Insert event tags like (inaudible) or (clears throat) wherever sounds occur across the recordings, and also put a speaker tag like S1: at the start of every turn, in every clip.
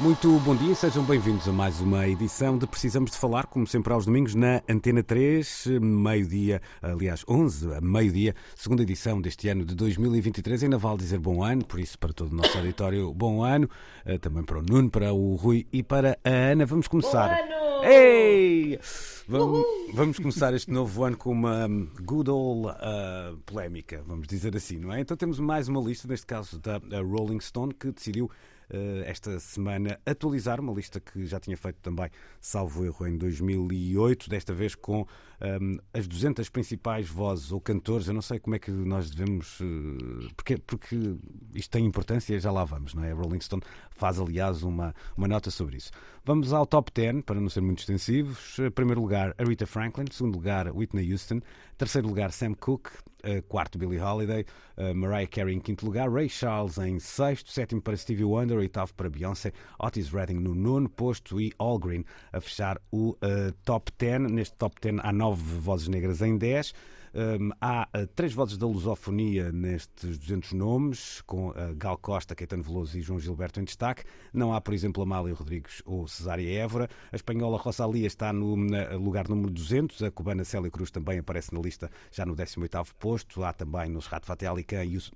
S1: Muito bom dia, sejam bem-vindos a mais uma edição de Precisamos de Falar, como sempre aos domingos, na Antena 3, meio-dia, aliás, 11, a meio-dia, segunda edição deste ano de 2023. Ainda vale dizer bom ano, por isso, para todo o nosso auditório, bom ano, eh, também para o Nuno, para o Rui e para a Ana. Vamos começar.
S2: Bom ano!
S1: Ei! Vamos, vamos começar este (laughs) novo ano com uma hum, good old uh, polémica, vamos dizer assim, não é? Então temos mais uma lista, neste caso da Rolling Stone, que decidiu esta semana atualizar uma lista que já tinha feito também, salvo erro, em 2008, desta vez com um, as 200 principais vozes ou cantores. Eu não sei como é que nós devemos. Uh, porque, porque isto tem importância, já lá vamos, não é? Rolling Stone faz, aliás, uma, uma nota sobre isso. Vamos ao top 10, para não ser muito extensivos. Em primeiro lugar, Aretha Franklin. Segundo lugar, Whitney Houston. Terceiro lugar, Sam Cooke. Uh, quarto, Billie Holiday. Mariah Carey em quinto lugar. Ray Charles em sexto. Sétimo para Stevie Wonder. Oitavo para Beyoncé. Otis Redding no nono posto. E All Green a fechar o top 10. Neste top 10 há nove vozes negras em 10. Um, há uh, três vozes da lusofonia nestes 200 nomes, com uh, Gal Costa, Caetano Veloso e João Gilberto em destaque. Não há, por exemplo, Amália Rodrigues ou Cesária Évora. A espanhola Rosalia está no lugar número 200. A cubana Célia Cruz também aparece na lista, já no 18º posto. Há também nos Rat Fateh Ali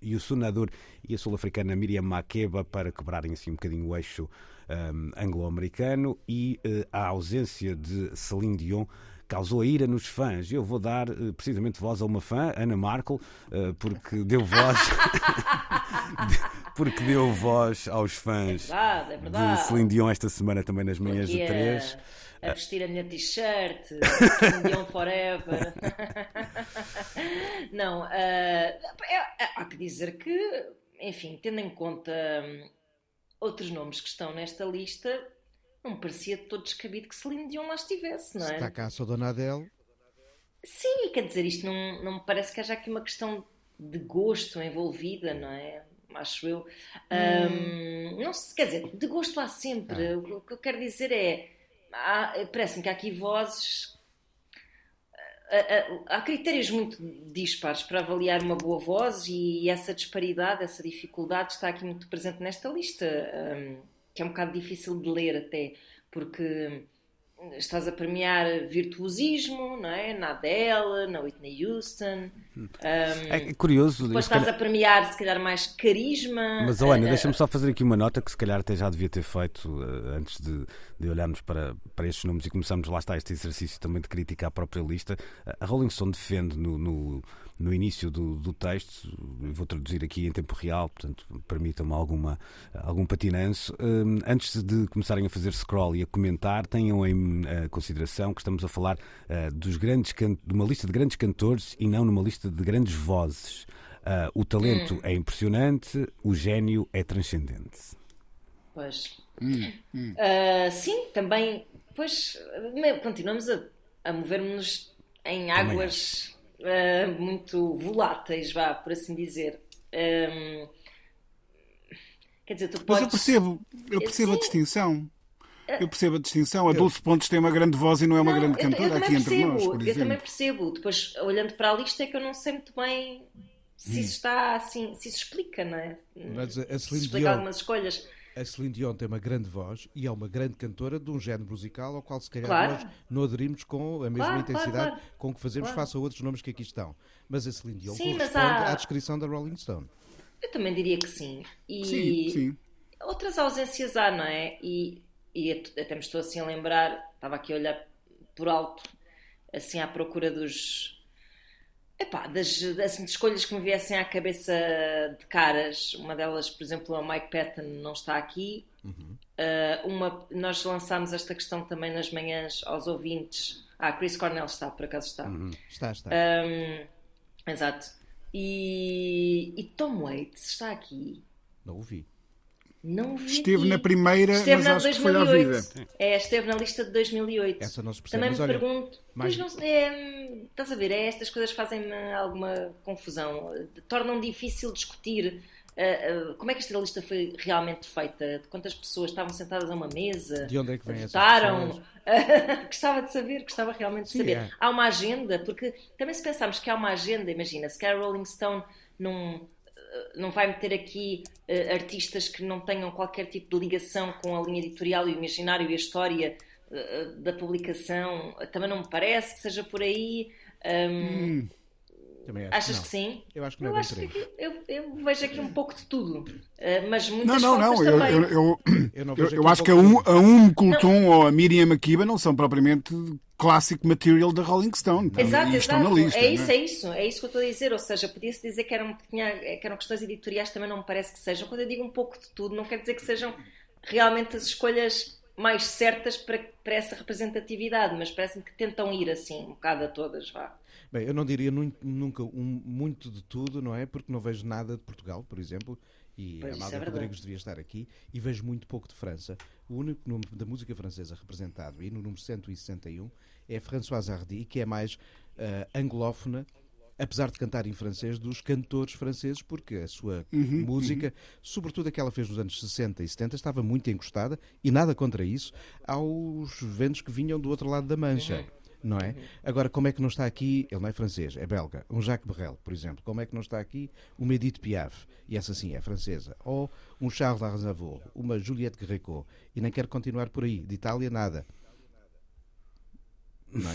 S1: e o Sunadur e a sul-africana Miriam Makeba para quebrarem assim um bocadinho o eixo um, anglo-americano. E uh, a ausência de Celine Dion causou a ira nos fãs. Eu vou dar uh, precisamente voz a uma fã, Ana Markel, uh, porque deu voz. (laughs) porque deu voz aos fãs
S2: é verdade, é verdade.
S1: de Celine Dion esta semana também nas manhãs
S2: Porque
S1: de três.
S2: A, a vestir a minha t-shirt, (laughs) Celine Dion Forever. (laughs) Não, uh, é, há que dizer que, enfim, tendo em conta hum, outros nomes que estão nesta lista, não me parecia de todo descabido que Celine Dion lá estivesse, não é?
S3: Está cá a sua Dona Adele.
S2: Sim, quer dizer, isto não, não me parece que haja aqui uma questão de gosto envolvida, não é? Acho eu. Hum. Um, não se, quer dizer, de gosto há sempre. Ah. O que eu quero dizer é. Parece-me que há aqui vozes. Há critérios muito dispares para avaliar uma boa voz e essa disparidade, essa dificuldade está aqui muito presente nesta lista. Um, que é um bocado difícil de ler até, porque estás a premiar virtuosismo, não é? Na Adele, na Whitney Houston. Um,
S1: é curioso.
S2: Depois estás calhar... a premiar, se calhar, mais carisma.
S1: Mas, Ana, uh, deixa-me só fazer aqui uma nota que se calhar até já devia ter feito uh, antes de, de, olharmos para, para estes números e começarmos lá está este exercício também de crítica à própria lista. A Rolling Stone defende no, no no início do, do texto, vou traduzir aqui em tempo real, portanto, permitam-me alguma, algum patinanço. Um, antes de começarem a fazer scroll e a comentar, tenham em uh, consideração que estamos a falar uh, dos grandes de uma lista de grandes cantores e não numa lista de grandes vozes. Uh, o talento hum. é impressionante, o gênio é transcendente.
S2: Pois. Hum, hum. sim, também. Pois, continuamos a, a mover-nos em águas uh, muito voláteis, vá, por assim dizer. Um, quer dizer, tu podes...
S3: Mas eu percebo, eu percebo Sim. a distinção. Eu percebo a distinção. A Dulce Pontes tem uma grande voz e não é uma não, grande cantora aqui
S2: percebo,
S3: entre nós. Por
S2: eu também percebo. Depois, olhando para a lista, é que eu não sei muito bem se isso está assim, se isso explica, não é?
S3: Mas a Celine
S2: se explica
S3: Dion,
S2: algumas escolhas.
S3: A Celine Dion tem uma grande voz e é uma grande cantora de um género musical ao qual se calhar
S2: claro.
S3: nós não aderimos com a mesma
S2: claro,
S3: intensidade
S2: claro,
S3: com que fazemos face a outros nomes que aqui estão. Mas a Celine Dion
S2: sim,
S3: corresponde
S2: há...
S3: à descrição da Rolling Stone.
S2: Eu também diria que sim. E
S3: sim, sim.
S2: outras ausências há, não é? E, e até me estou assim a lembrar, estava aqui a olhar por alto, assim à procura dos Epá, das, assim, de escolhas que me viessem à cabeça de caras, uma delas, por exemplo, a Mike Patton não está aqui. Uhum. Uh, uma, nós lançámos esta questão também nas manhãs aos ouvintes. Ah, Chris Cornell está, por acaso está.
S3: Uhum. Está, está.
S2: Um, exato. E, e Tom Waits está aqui.
S3: Não ouvi.
S2: Não vi
S3: Esteve na primeira,
S2: esteve
S3: mas
S2: na
S3: acho que foi à
S2: 2008.
S3: vida.
S2: É, esteve na lista de 2008.
S4: Essa não se percebe,
S2: Também me
S4: olha,
S2: pergunto.
S4: mais-
S2: Pois não, é, estás a ver? É, estas coisas fazem-me alguma confusão. Tornam difícil discutir. ah, ah, como é que esta lista foi realmente feita? De quantas pessoas estavam sentadas a uma mesa?
S4: De onde é que vêm essas
S2: votaram? (laughs) gostava de saber, gostava realmente de
S4: Sim,
S2: saber.
S4: é.
S2: Há uma agenda, porque também se pensarmos que há uma agenda, imagina, se calhar Rolling Stone não, não vai meter aqui eh, artistas que não tenham qualquer tipo de ligação com a linha editorial e o imaginário e a história eh, da publicação, também não me parece que seja por aí.
S4: Também acho
S2: achas
S4: não.
S2: que sim?
S4: Eu acho que não
S2: Eu
S4: é
S2: acho que eu, eu vejo aqui um pouco de tudo, eh, mas
S3: Não,
S2: muitas
S3: não,
S2: faltas
S3: não. Eu,
S2: também.
S3: eu, eu, (coughs)
S4: Eu não
S3: eu,
S4: vejo
S3: eu
S4: aqui
S3: acho que a, um, a Um Coulton ou a Miriam Makeba não são propriamente clássico material da Rolling Stone. Estão-
S2: Exato,
S3: estão
S2: exato.
S3: na lista.
S2: é isso,
S3: não
S2: é isso, é isso que eu estou a dizer. Ou seja, podia-se dizer que eram, que tinha- que eram questões editoriais, também não me parece que sejam. Quando eu digo um pouco de tudo, não quer dizer que sejam realmente as escolhas mais certas para, para essa representatividade, mas parece-me que tentam ir assim, um bocado a todas, vá.
S4: Bem, eu não diria nu- nunca um- muito de tudo, não é? Porque não vejo nada de Portugal, por exemplo, e
S2: Pois,
S4: a Amália
S2: é.
S4: Rodrigues devia estar aqui, e vejo muito pouco de França. O único número da música francesa representado, e no número 161, é Françoise Hardy, que é mais ah, anglófona, apesar de cantar em francês, dos cantores franceses, porque a sua música, sobretudo a que ela fez nos anos 60 e 70, estava muito encostada, e nada contra isso, aos ventos que vinham do outro lado da Mancha. Não é? Agora, como é que não está aqui? Ele não é francês, é belga. Um Jacques Brel, por exemplo. Como é que não está aqui uma Edith Piaf? E essa sim é francesa. Ou um Charles Aznavour, uma Juliette Gréco. E nem quero continuar por aí. De Itália, nada. Não é?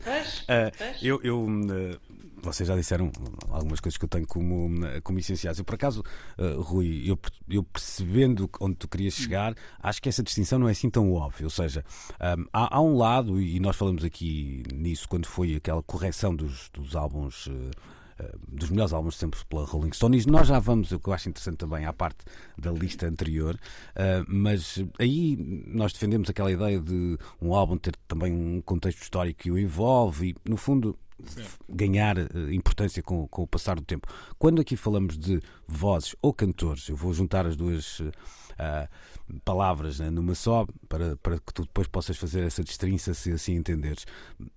S2: Pois, (laughs) pois.
S1: eu, eu, eh, vocês já disseram algumas coisas que eu tenho como, eh, como essenciais. Eu, por acaso, eh, Rui, eu, eu percebendo onde tu querias chegar, acho que essa distinção não é assim tão óbvia. Ou seja, ahm, há, há um lado, e nós falamos aqui nisso quando foi aquela correção dos, dos álbuns. eh, dos melhores álbuns sempre pela Rolling Stone, e nós já vamos, o que eu acho interessante também, à parte da lista anterior, eh, mas aí nós defendemos aquela ideia de um álbum ter também um contexto histórico que o envolve e, no fundo, f- ganhar eh, importância com, com o passar do tempo. Quando aqui falamos de vozes ou cantores, eu vou juntar as duas eh, ah, palavras né, numa só para, para que tu depois possas fazer essa destrinça se assim entenderes.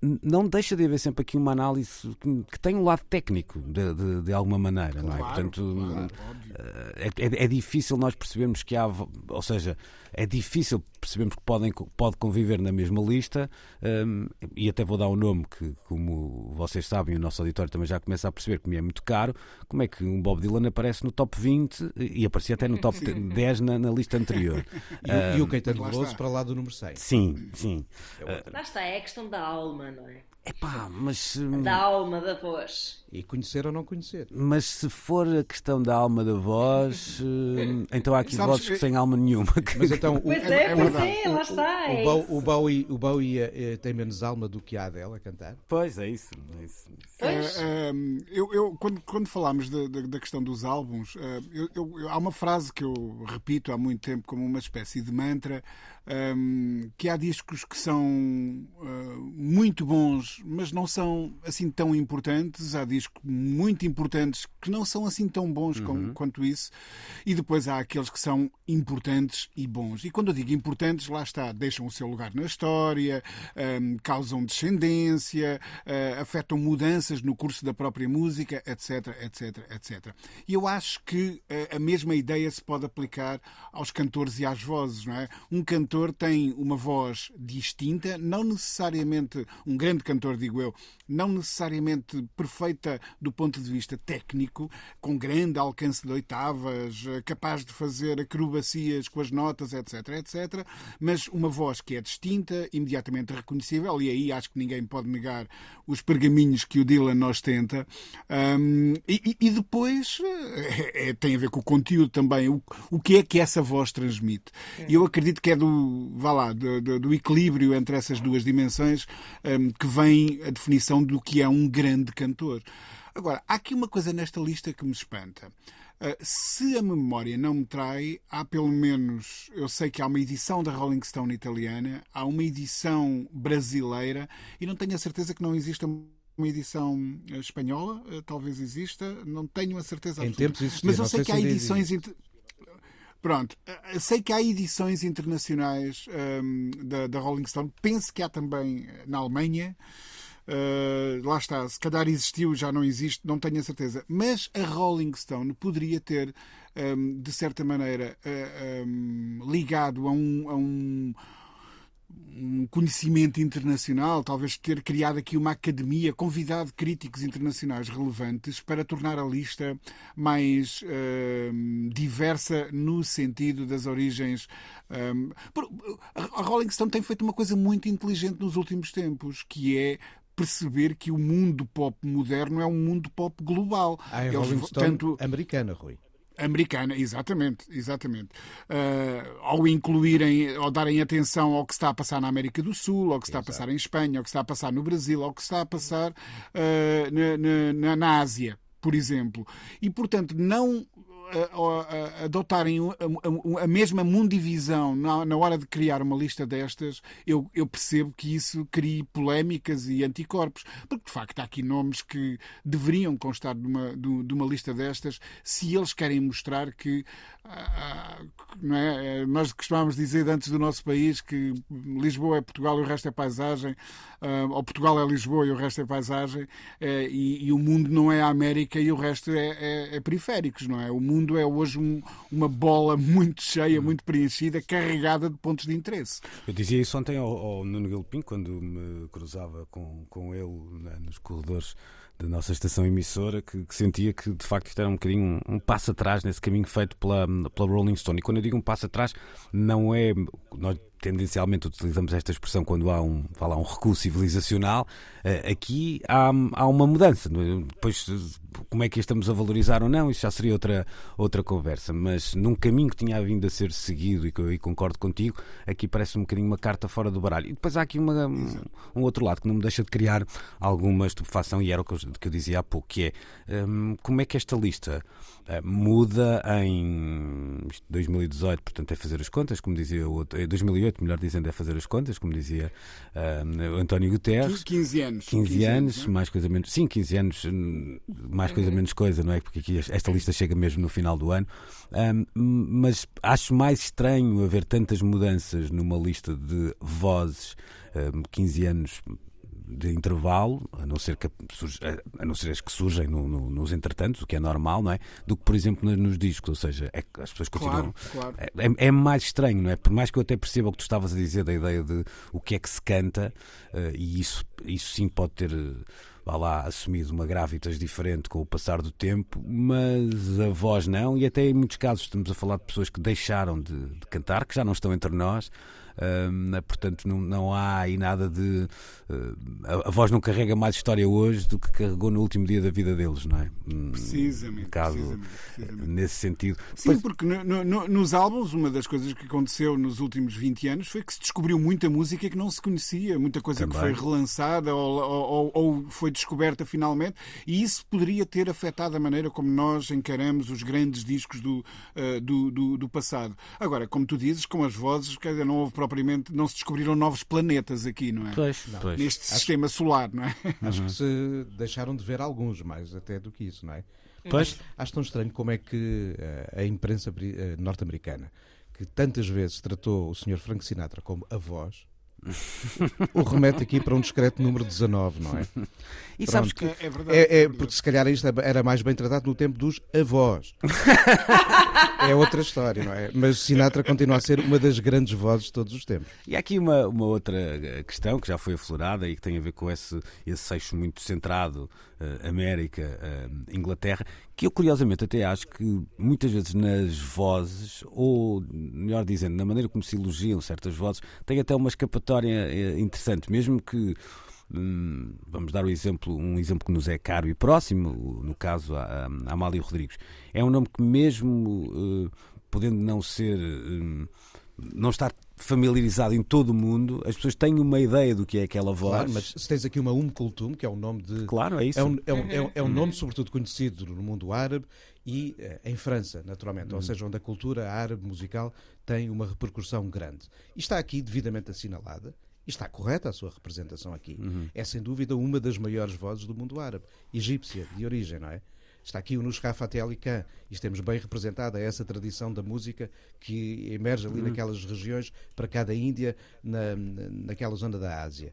S1: Não deixa de haver sempre aqui uma análise que, que tem um lado técnico de, de, de alguma maneira, não é?
S3: Claro,
S1: Portanto,
S3: claro, óbvio.
S1: é, é- é difícil nós percebermos que há, ou seja, é difícil percebermos que podem pode conviver na mesma lista hum, e até vou dar um nome que, como vocês sabem, o nosso auditório também já começa a perceber que me é muito caro. Como é que um Bob Dylan aparece no top 20 e aparecia até no top (laughs) 10 na, na lista anterior?
S4: E, o- e o Caetano
S3: lá
S4: Veloso para lá do número 6.
S1: Sim, sim.
S2: Lá está, é a questão da alma, não é?
S1: Epá, mas. hum,
S2: Da alma, da voz.
S4: E conhecer ou não conhecer.
S1: Mas se for a questão da alma da voz, hum, então há aqui
S3: Sabes,
S1: vozes que sem alma nenhuma.
S4: Mas então, (laughs) o,
S2: Pois
S3: é-
S2: é,
S3: é
S2: pois é, lá está.
S4: o,
S2: é isso.
S4: o Bowie, o Bowie eh, tem menos alma do que a Adele a cantar.
S1: Pois é isso. É isso.
S2: Pois.
S3: Eh, ehm, eu, eu- quando, quando falámos da, da- da questão dos álbuns, eh, eu- eu- eu- há uma frase que eu repito há muito tempo como uma espécie de mantra, ehm, que há discos que são eh, muito bons, mas não são assim tão importantes. Há discos muito importantes que não são assim tão bons com- quanto isso. E depois há aqueles que são importantes e bons. E quando eu digo importantes, lá está, deixam o seu lugar na história, ehm, causam descendência, eh, afetam mudanças no curso da própria música, etc, etc, etc. E eu acho que eh, a mesma ideia se pode aplicar aos cantores e às vozes, não é? Um cantor tem uma voz distinta, não necessariamente um grande cantor, digo eu, não necessariamente perfeita do ponto de vista técnico, com grande alcance de oitavas, eh, capaz de fazer acrobacias com as notas, etc, etc, mas uma voz que é distinta, imediatamente reconhecível, e aí acho que ninguém pode negar os pergaminhos que o Dylan ostenta. Hum, e, e- e depois eh, é- tem a ver com o conteúdo também, o, o que é que essa voz transmite. E eu acredito que é do, vá lá, do, do- do equilíbrio entre essas duas dimensões hum, que vem a definição do que é um grande cantor. Agora, há aqui uma coisa nesta lista que me espanta. Uh, se a memória não me trai, há pelo menos, eu sei que há uma edição da Rolling Stone italiana, há uma edição brasileira e não tenho a certeza que não exista uma edição eh, espanhola, eh, talvez exista, não tenho a certeza
S4: Em
S3: absoluta.
S4: tempos existia,
S3: Mas eu sei
S4: sei
S3: que há edições. Pronto, eh, sei que há edições internacionais um, da, da Rolling Stone, penso que há também na Alemanha. Uh, lá está, se calhar existiu, já não existe, não tenho a certeza. Mas a Rolling Stone poderia ter, um, de certa maneira, uh, um, ligado a um, a um um conhecimento internacional, talvez ter criado aqui uma academia, convidado críticos internacionais relevantes para tornar a lista mais uh, diversa no sentido das origens. Um, a Rolling Stone tem feito uma coisa muito inteligente nos últimos tempos, que é perceber que o mundo pop moderno é um mundo pop global.
S4: Ah, a Rolling Stone tanto... americana, Rui.
S3: Americana, exatamente, exatamente. Uh, ao incluírem, ao darem atenção ao que está a passar na América do Sul, ao que está Exato. a passar em Espanha, ao que está a passar no Brasil, ao que está a passar uh, na, na, na Ásia, por exemplo. E, portanto, não adotarem a, mesma mundivisão na, hora de criar uma lista destas, eu, percebo que isso crie polémicas e anticorpos. Porque, de facto, há aqui nomes que deveriam constar de uma, de, uma lista destas se eles querem mostrar que ah, não é? é? Nós costumamos dizer antes do nosso país que Lisboa é Portugal e o resto é paisagem, ah, ou Portugal é Lisboa e o resto é paisagem, é, e, e, o mundo não é a América e o resto é, é, é periféricos, não é? O mundo é hoje um, uma bola (laughs) muito cheia, muito preenchida, carregada de pontos de interesse.
S1: Eu dizia isso ontem ao, ao Nuno Galpim, quando me cruzava com, com ele né, nos corredores da nossa estação emissora que, que, sentia que de facto isto era um bocadinho um, um, passo atrás nesse caminho feito pela, pela Rolling Stone. E quando eu digo um passo atrás, não é. Nós tendencialmente utilizamos esta expressão quando há um, fala, um recuo civilizacional. Uh, aqui há, há uma mudança. É? Depois, como é que estamos a valorizar ou não, isso já seria outra, outra conversa. Mas num caminho que tinha vindo a ser seguido, e, que, e concordo contigo, aqui parece um bocadinho uma carta fora do baralho. E depois há aqui uma, um, outro lado que não me deixa de criar alguma estupefação, e era o que eu, que eu dizia há pouco, que é um, como é que esta lista uh, muda em 2018, portanto é fazer as contas, como dizia o outro, 2008, melhor dizendo, é fazer as contas, como dizia uh, António Guterres.
S3: 15 anos.
S1: 15, 15 anos, anos é? mais coisa menos. Sim, 15 anos, hum, mais coisa menos coisa, não é? Porque aqui esta lista chega mesmo no final do ano. Um, mas acho mais estranho haver tantas mudanças numa lista de vozes, um, 15 anos de intervalo, a não ser, que, a não ser as que surgem no, no, nos entretantos, o que é normal, não é? Do que, por exemplo, nos discos, ou seja, é as pessoas continuam.
S3: Claro, claro.
S1: É, é, mais estranho, não é? Por mais que eu até perceba o que tu estavas a dizer da ideia de o que é que se canta, uh, e isso, isso sim pode ter. Vá lá, assumido uma gravitas diferente com o passar do tempo, mas a voz não, e até em muitos casos estamos a falar de pessoas que deixaram de, de cantar, que já não estão entre nós, Uh, portanto, não, não há aí nada de. Uh, a, a, voz não carrega mais história hoje do que carregou no último dia da vida deles, não é?
S3: Hum, precisamente. Caso,
S1: precisamente, precisamente. Nesse sentido.
S3: Sim, Pois... porque no, no, nos álbuns, uma das coisas que aconteceu nos últimos 20 anos foi que se descobriu muita música que não se conhecia, muita coisa Também. que foi relançada ou, ou, ou, foi descoberta finalmente, e isso poderia ter afetado a maneira como nós encaramos os grandes discos do, uh, do, do, do, passado. Agora, como tu dizes, com as vozes, quer dizer, não houve propriamente, não se descobriram novos planetas aqui, não é?
S1: Pois,
S3: pois. Neste Acho... sistema solar, não é?
S4: Acho que se deixaram de ver alguns, mais até do que isso, não é?
S1: Pois.
S4: Acho tão estranho como é que eh, a imprensa eh, norte-americana, que tantas vezes tratou o Sr. Frank Sinatra como a voz, o remete aqui para um discreto número 19, não é?
S1: E sabes que
S3: é, é verdade, é,
S4: é, porque se calhar isto era mais bem tratado no tempo dos avós. (laughs) é outra história, não é? Mas Sinatra continua a ser uma das grandes vozes de todos os tempos.
S1: E há aqui uma, uma outra questão que já foi aflorada e que tem a ver com esse, esse eixo muito centrado uh, América, uh, Inglaterra, que eu curiosamente até acho que muitas vezes nas vozes, ou melhor dizendo, na maneira como se elogiam certas vozes, tem até uma escapatória interessante, mesmo que vamos dar o exemplo, um exemplo que nos é caro e próximo, no caso a, a Amália Rodrigues. É um nome que mesmo uh, podendo não ser uh, não estar familiarizado em todo o mundo, as pessoas têm uma ideia do que é aquela voz.
S4: Claro, mas se tens aqui uma Um Kultum, que é um nome de.
S1: Claro, é isso.
S4: É um, é um, é um, é um nome, sobretudo, conhecido no mundo árabe e uh, em França, naturalmente, ou uhum. seja, onde a cultura árabe musical tem uma repercussão grande. E está aqui devidamente assinalada. E está correta a sua representação aqui. Uhum. É sem dúvida uma das maiores vozes do mundo árabe, egípcia, de origem, não é? Está aqui o Nusra Fateh Khan e temos bem representada essa tradição da música que emerge ali naquelas regiões para cada Índia, na, naquela zona da Ásia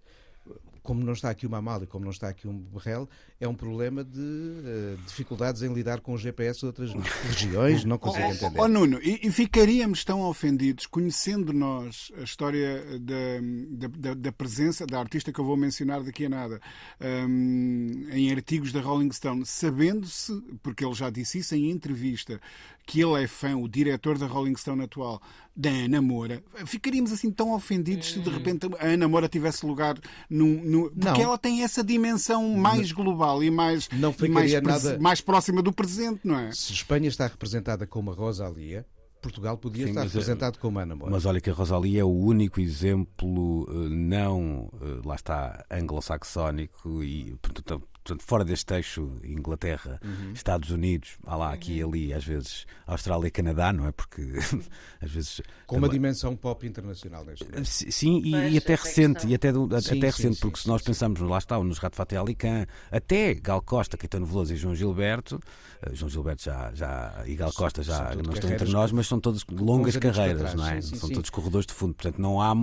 S4: como não está aqui uma Amália, como não está aqui um Berrel, é um problema de uh, dificuldades em lidar com o GPS de outras (laughs) regiões, não consigo entender.
S3: Oh, Nuno, e, e, ficaríamos tão ofendidos, conhecendo nós a história da, da, da, presença da artista que eu vou mencionar daqui a nada, um, em artigos da Rolling Stone, sabendo-se, porque ele já disse isso em entrevista, que ele é fã, o diretor da Rolling Stone atual, da Ana Moura, ficaríamos assim tão ofendidos se de hum. repente a Ana Moura tivesse lugar no. no porque não. ela tem essa dimensão mais global e mais,
S4: não
S3: e mais, nada... mais próxima do presente, não é?
S4: Se Espanha está representada como a Rosalia. Portugal podia Sim, estar mas, representado como Ana Moura.
S1: Mas olha que a Rosalia é o único exemplo eh, não, eh, lá está, anglo-saxónico e portanto, portanto, fora deste eixo, Inglaterra, uhum. Estados Unidos, há lá, aqui e ali, às vezes Austrália e Canadá, não é? Porque (laughs) às vezes.
S4: Com uma dimensão pop internacional neste momento.
S1: Sim, e, e até recente, e até, do, sim, até sim, recente, sim, porque se nós pensamos, lá está, nos Rato Fateh Ali Khan, até Gal Costa, Caetano Veloso e João Gilberto, uh, João Gilberto já, já e Gal Costa já não estão entre nós, mas são todas longas carreiras, não é? são todos corredores de fundo, portanto não há,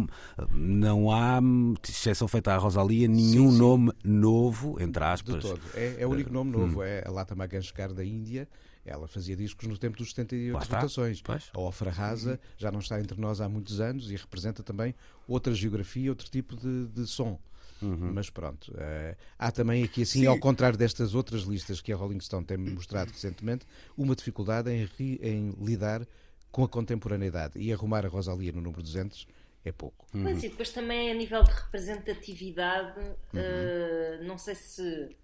S1: não há exceção feita à Rosalia, nenhum nome novo, entre aspas
S4: de todo. É, é o único nome novo, hum. é a Lata Mangeshkar da Índia. Ela fazia discos no tempo dos 78 votações. A Ofra Rasa já não está entre nós há muitos anos e representa também outra geografia, outro tipo de, de som. Uhum. Mas pronto, uh, há também aqui, assim, Sim. ao contrário destas outras listas que a Rolling Stone tem mostrado recentemente, uma dificuldade em, em lidar com a contemporaneidade e arrumar a Rosalia no número 200 é pouco.
S2: Uhum. Mas e depois também a nível de representatividade, uhum. uh, não sei se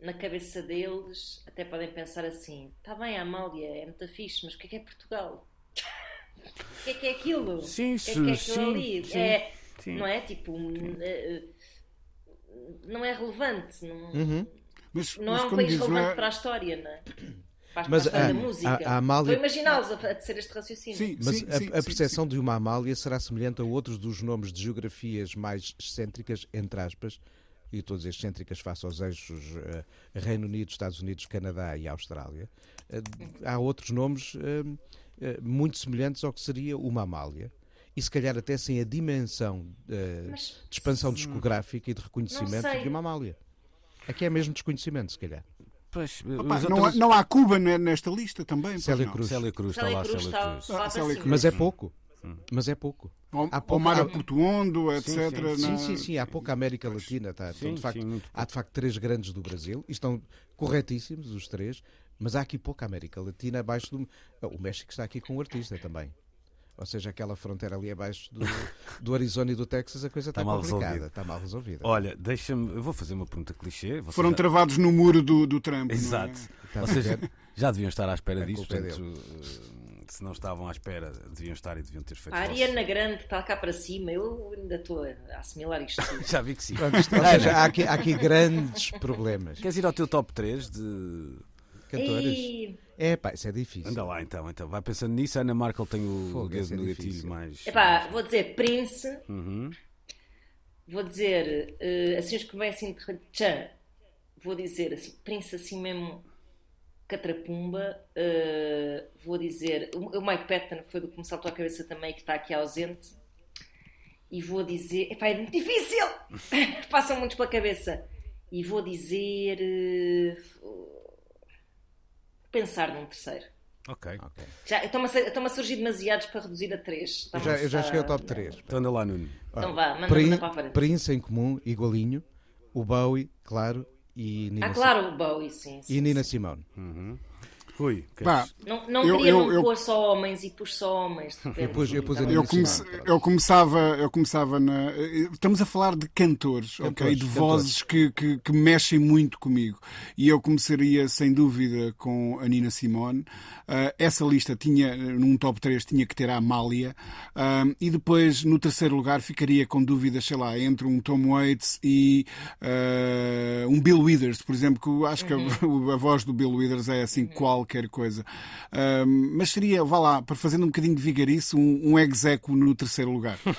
S2: na cabeça deles até podem pensar assim: está bem, a Amália é muito fixe, mas o que é que é Portugal? (laughs) o que é que é aquilo?
S1: Sim,
S2: o que é que é aquilo sim, ali? Sim, é, sim. Não é? Tipo, uh, não é relevante. Não,
S3: uhum.
S2: mas, não mas é um país relevante é... para a história, não é? (coughs) Faz mas a, da música. A, a Amália... Estou a imaginá-los a, a tecer este raciocínio.
S4: Sim, mas sim, a, sim, a, percepção de uma Amália será semelhante a outros dos nomes de geografias mais excêntricas, entre aspas, e todas excêntricas face aos eixos uh, Reino Unido, Estados Unidos, Canadá e Austrália. Uh, há outros nomes uh, muito semelhantes ao que seria uma Amália e se calhar até sem a dimensão Mas, de expansão discográfica e de reconhecimento de uma Amália. Aqui é mesmo desconhecimento, se calhar.
S3: Pois, Opa, não, há, não, há, Cuba nesta lista também?
S4: Célia Cruz.
S1: Célia Cruz, está lá, Cruz, Célia Cruz.
S2: Está,
S3: Célia
S2: Cruz.
S4: Mas é pouco. Mas é pouco.
S3: Há pouco Omar há... Portuondo, etc.
S4: Sim sim. sim, sim, sim. Há pouca América Latina. Tá? Sim, de facto, há de facto três grandes do Brasil. E estão corretíssimos os três. Mas há aqui pouca América Latina abaixo do. O México está aqui com um artista também. Ou seja, aquela fronteira ali abaixo do, (laughs) do Arizona e do Texas, a coisa está, está mal complicada, resolvida. está mal resolvida.
S1: Olha, deixa-me, eu vou fazer uma pergunta clichê.
S3: Foram já... travados no muro do, do Trump.
S1: Exato. É? Ou seja, já deviam estar à espera é disso. Portanto, eh, se não estavam à espera, deviam estar e deviam ter feito.
S2: A Ariana Grande está cá para cima, eu ainda estou a assimilar isto. (laughs)
S1: já vi que sim.
S4: Pronto, ou seja, há aqui, há aqui grandes problemas.
S1: Queres ir ao teu top 3 de
S4: cantores? E... É pá, isso é difícil.
S1: Anda lá então, então. Vai pensando nisso. A Ana Markel tem o Fogo, dedo no gatilho mais.
S2: Epá, vou dizer Prince. Uhum. Vou dizer uh, assim os que vêm assim de tchan. Vou dizer assim, Prince assim mesmo catrapumba. Uh, vou dizer o, o Mike Patton foi do que me saltou à cabeça também que está aqui ausente. E vou dizer, epá, é muito difícil. (laughs) Passam muitos pela cabeça. E vou dizer uh, pensar num terceiro.
S1: Ok. okay.
S2: Já, estão-me a, surgir demasiados para reduzir a três.
S4: Eu já, eu já cheguei ao top 3.
S1: Então anda lá, Nuno.
S2: Então vá, manda,
S4: Prin,
S2: para a frente.
S4: Prince em comum, igualinho. O Bowie, claro. E Nina
S2: ah, claro, o Bowie, sim. sim
S4: e Nina
S2: sim.
S4: Simone.
S1: Uhum. Rui,
S3: Pá,
S2: não, não eu, queria eu, não eu, pôr só homens e pus só homens. (laughs)
S4: Eu, pus, eu, pus
S3: eu, comece, eu, começava, eu começava na. Estamos a falar de cantores, cantores ok? De cantores. vozes que, que, que, mexem muito comigo. E eu começaria, sem dúvida, com a Nina Simone. Uh, essa lista tinha, num top 3, tinha que ter a Amália. Uh, e depois, no terceiro lugar, ficaria com dúvidas, sei lá, entre um Tom Waits e uh, um Bill Withers, por exemplo, que eu acho uhum. que a, (laughs) a, voz do Bill Withers é assim, uhum. qual qualquer coisa. Um, mas seria, vá lá, para fazendo um bocadinho de vigarice, um, um execo no terceiro lugar. (laughs)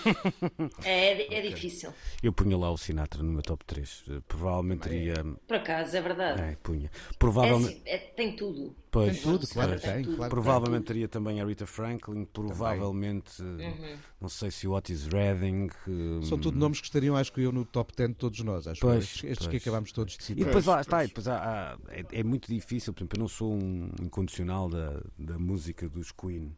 S2: É, é difícil.
S1: Eu punha lá o Sinatra no meu top 3. Provavelmente teria.
S2: Por acaso, é verdade.
S1: É, punha.
S2: É
S1: Provavelmente.
S2: assim, é- tem tudo.
S1: Pois,
S4: Tem tudo, claro tem.
S2: tudo.
S4: Claro
S1: Provavelmente teria também a Rita Franklin, provavelmente,
S2: Uhum.
S1: não sei se o Otis Redding.
S4: tem. São tudo nomes que estariam, acho que eu, no top 10 de todos nós. Acho
S1: Pois,
S4: estes, estes que acabámos todos de
S1: E
S4: citar.
S1: depois lá está, e depois há- há- é, é muito difícil, por exemplo, eu não sou um incondicional da, da música dos Queen,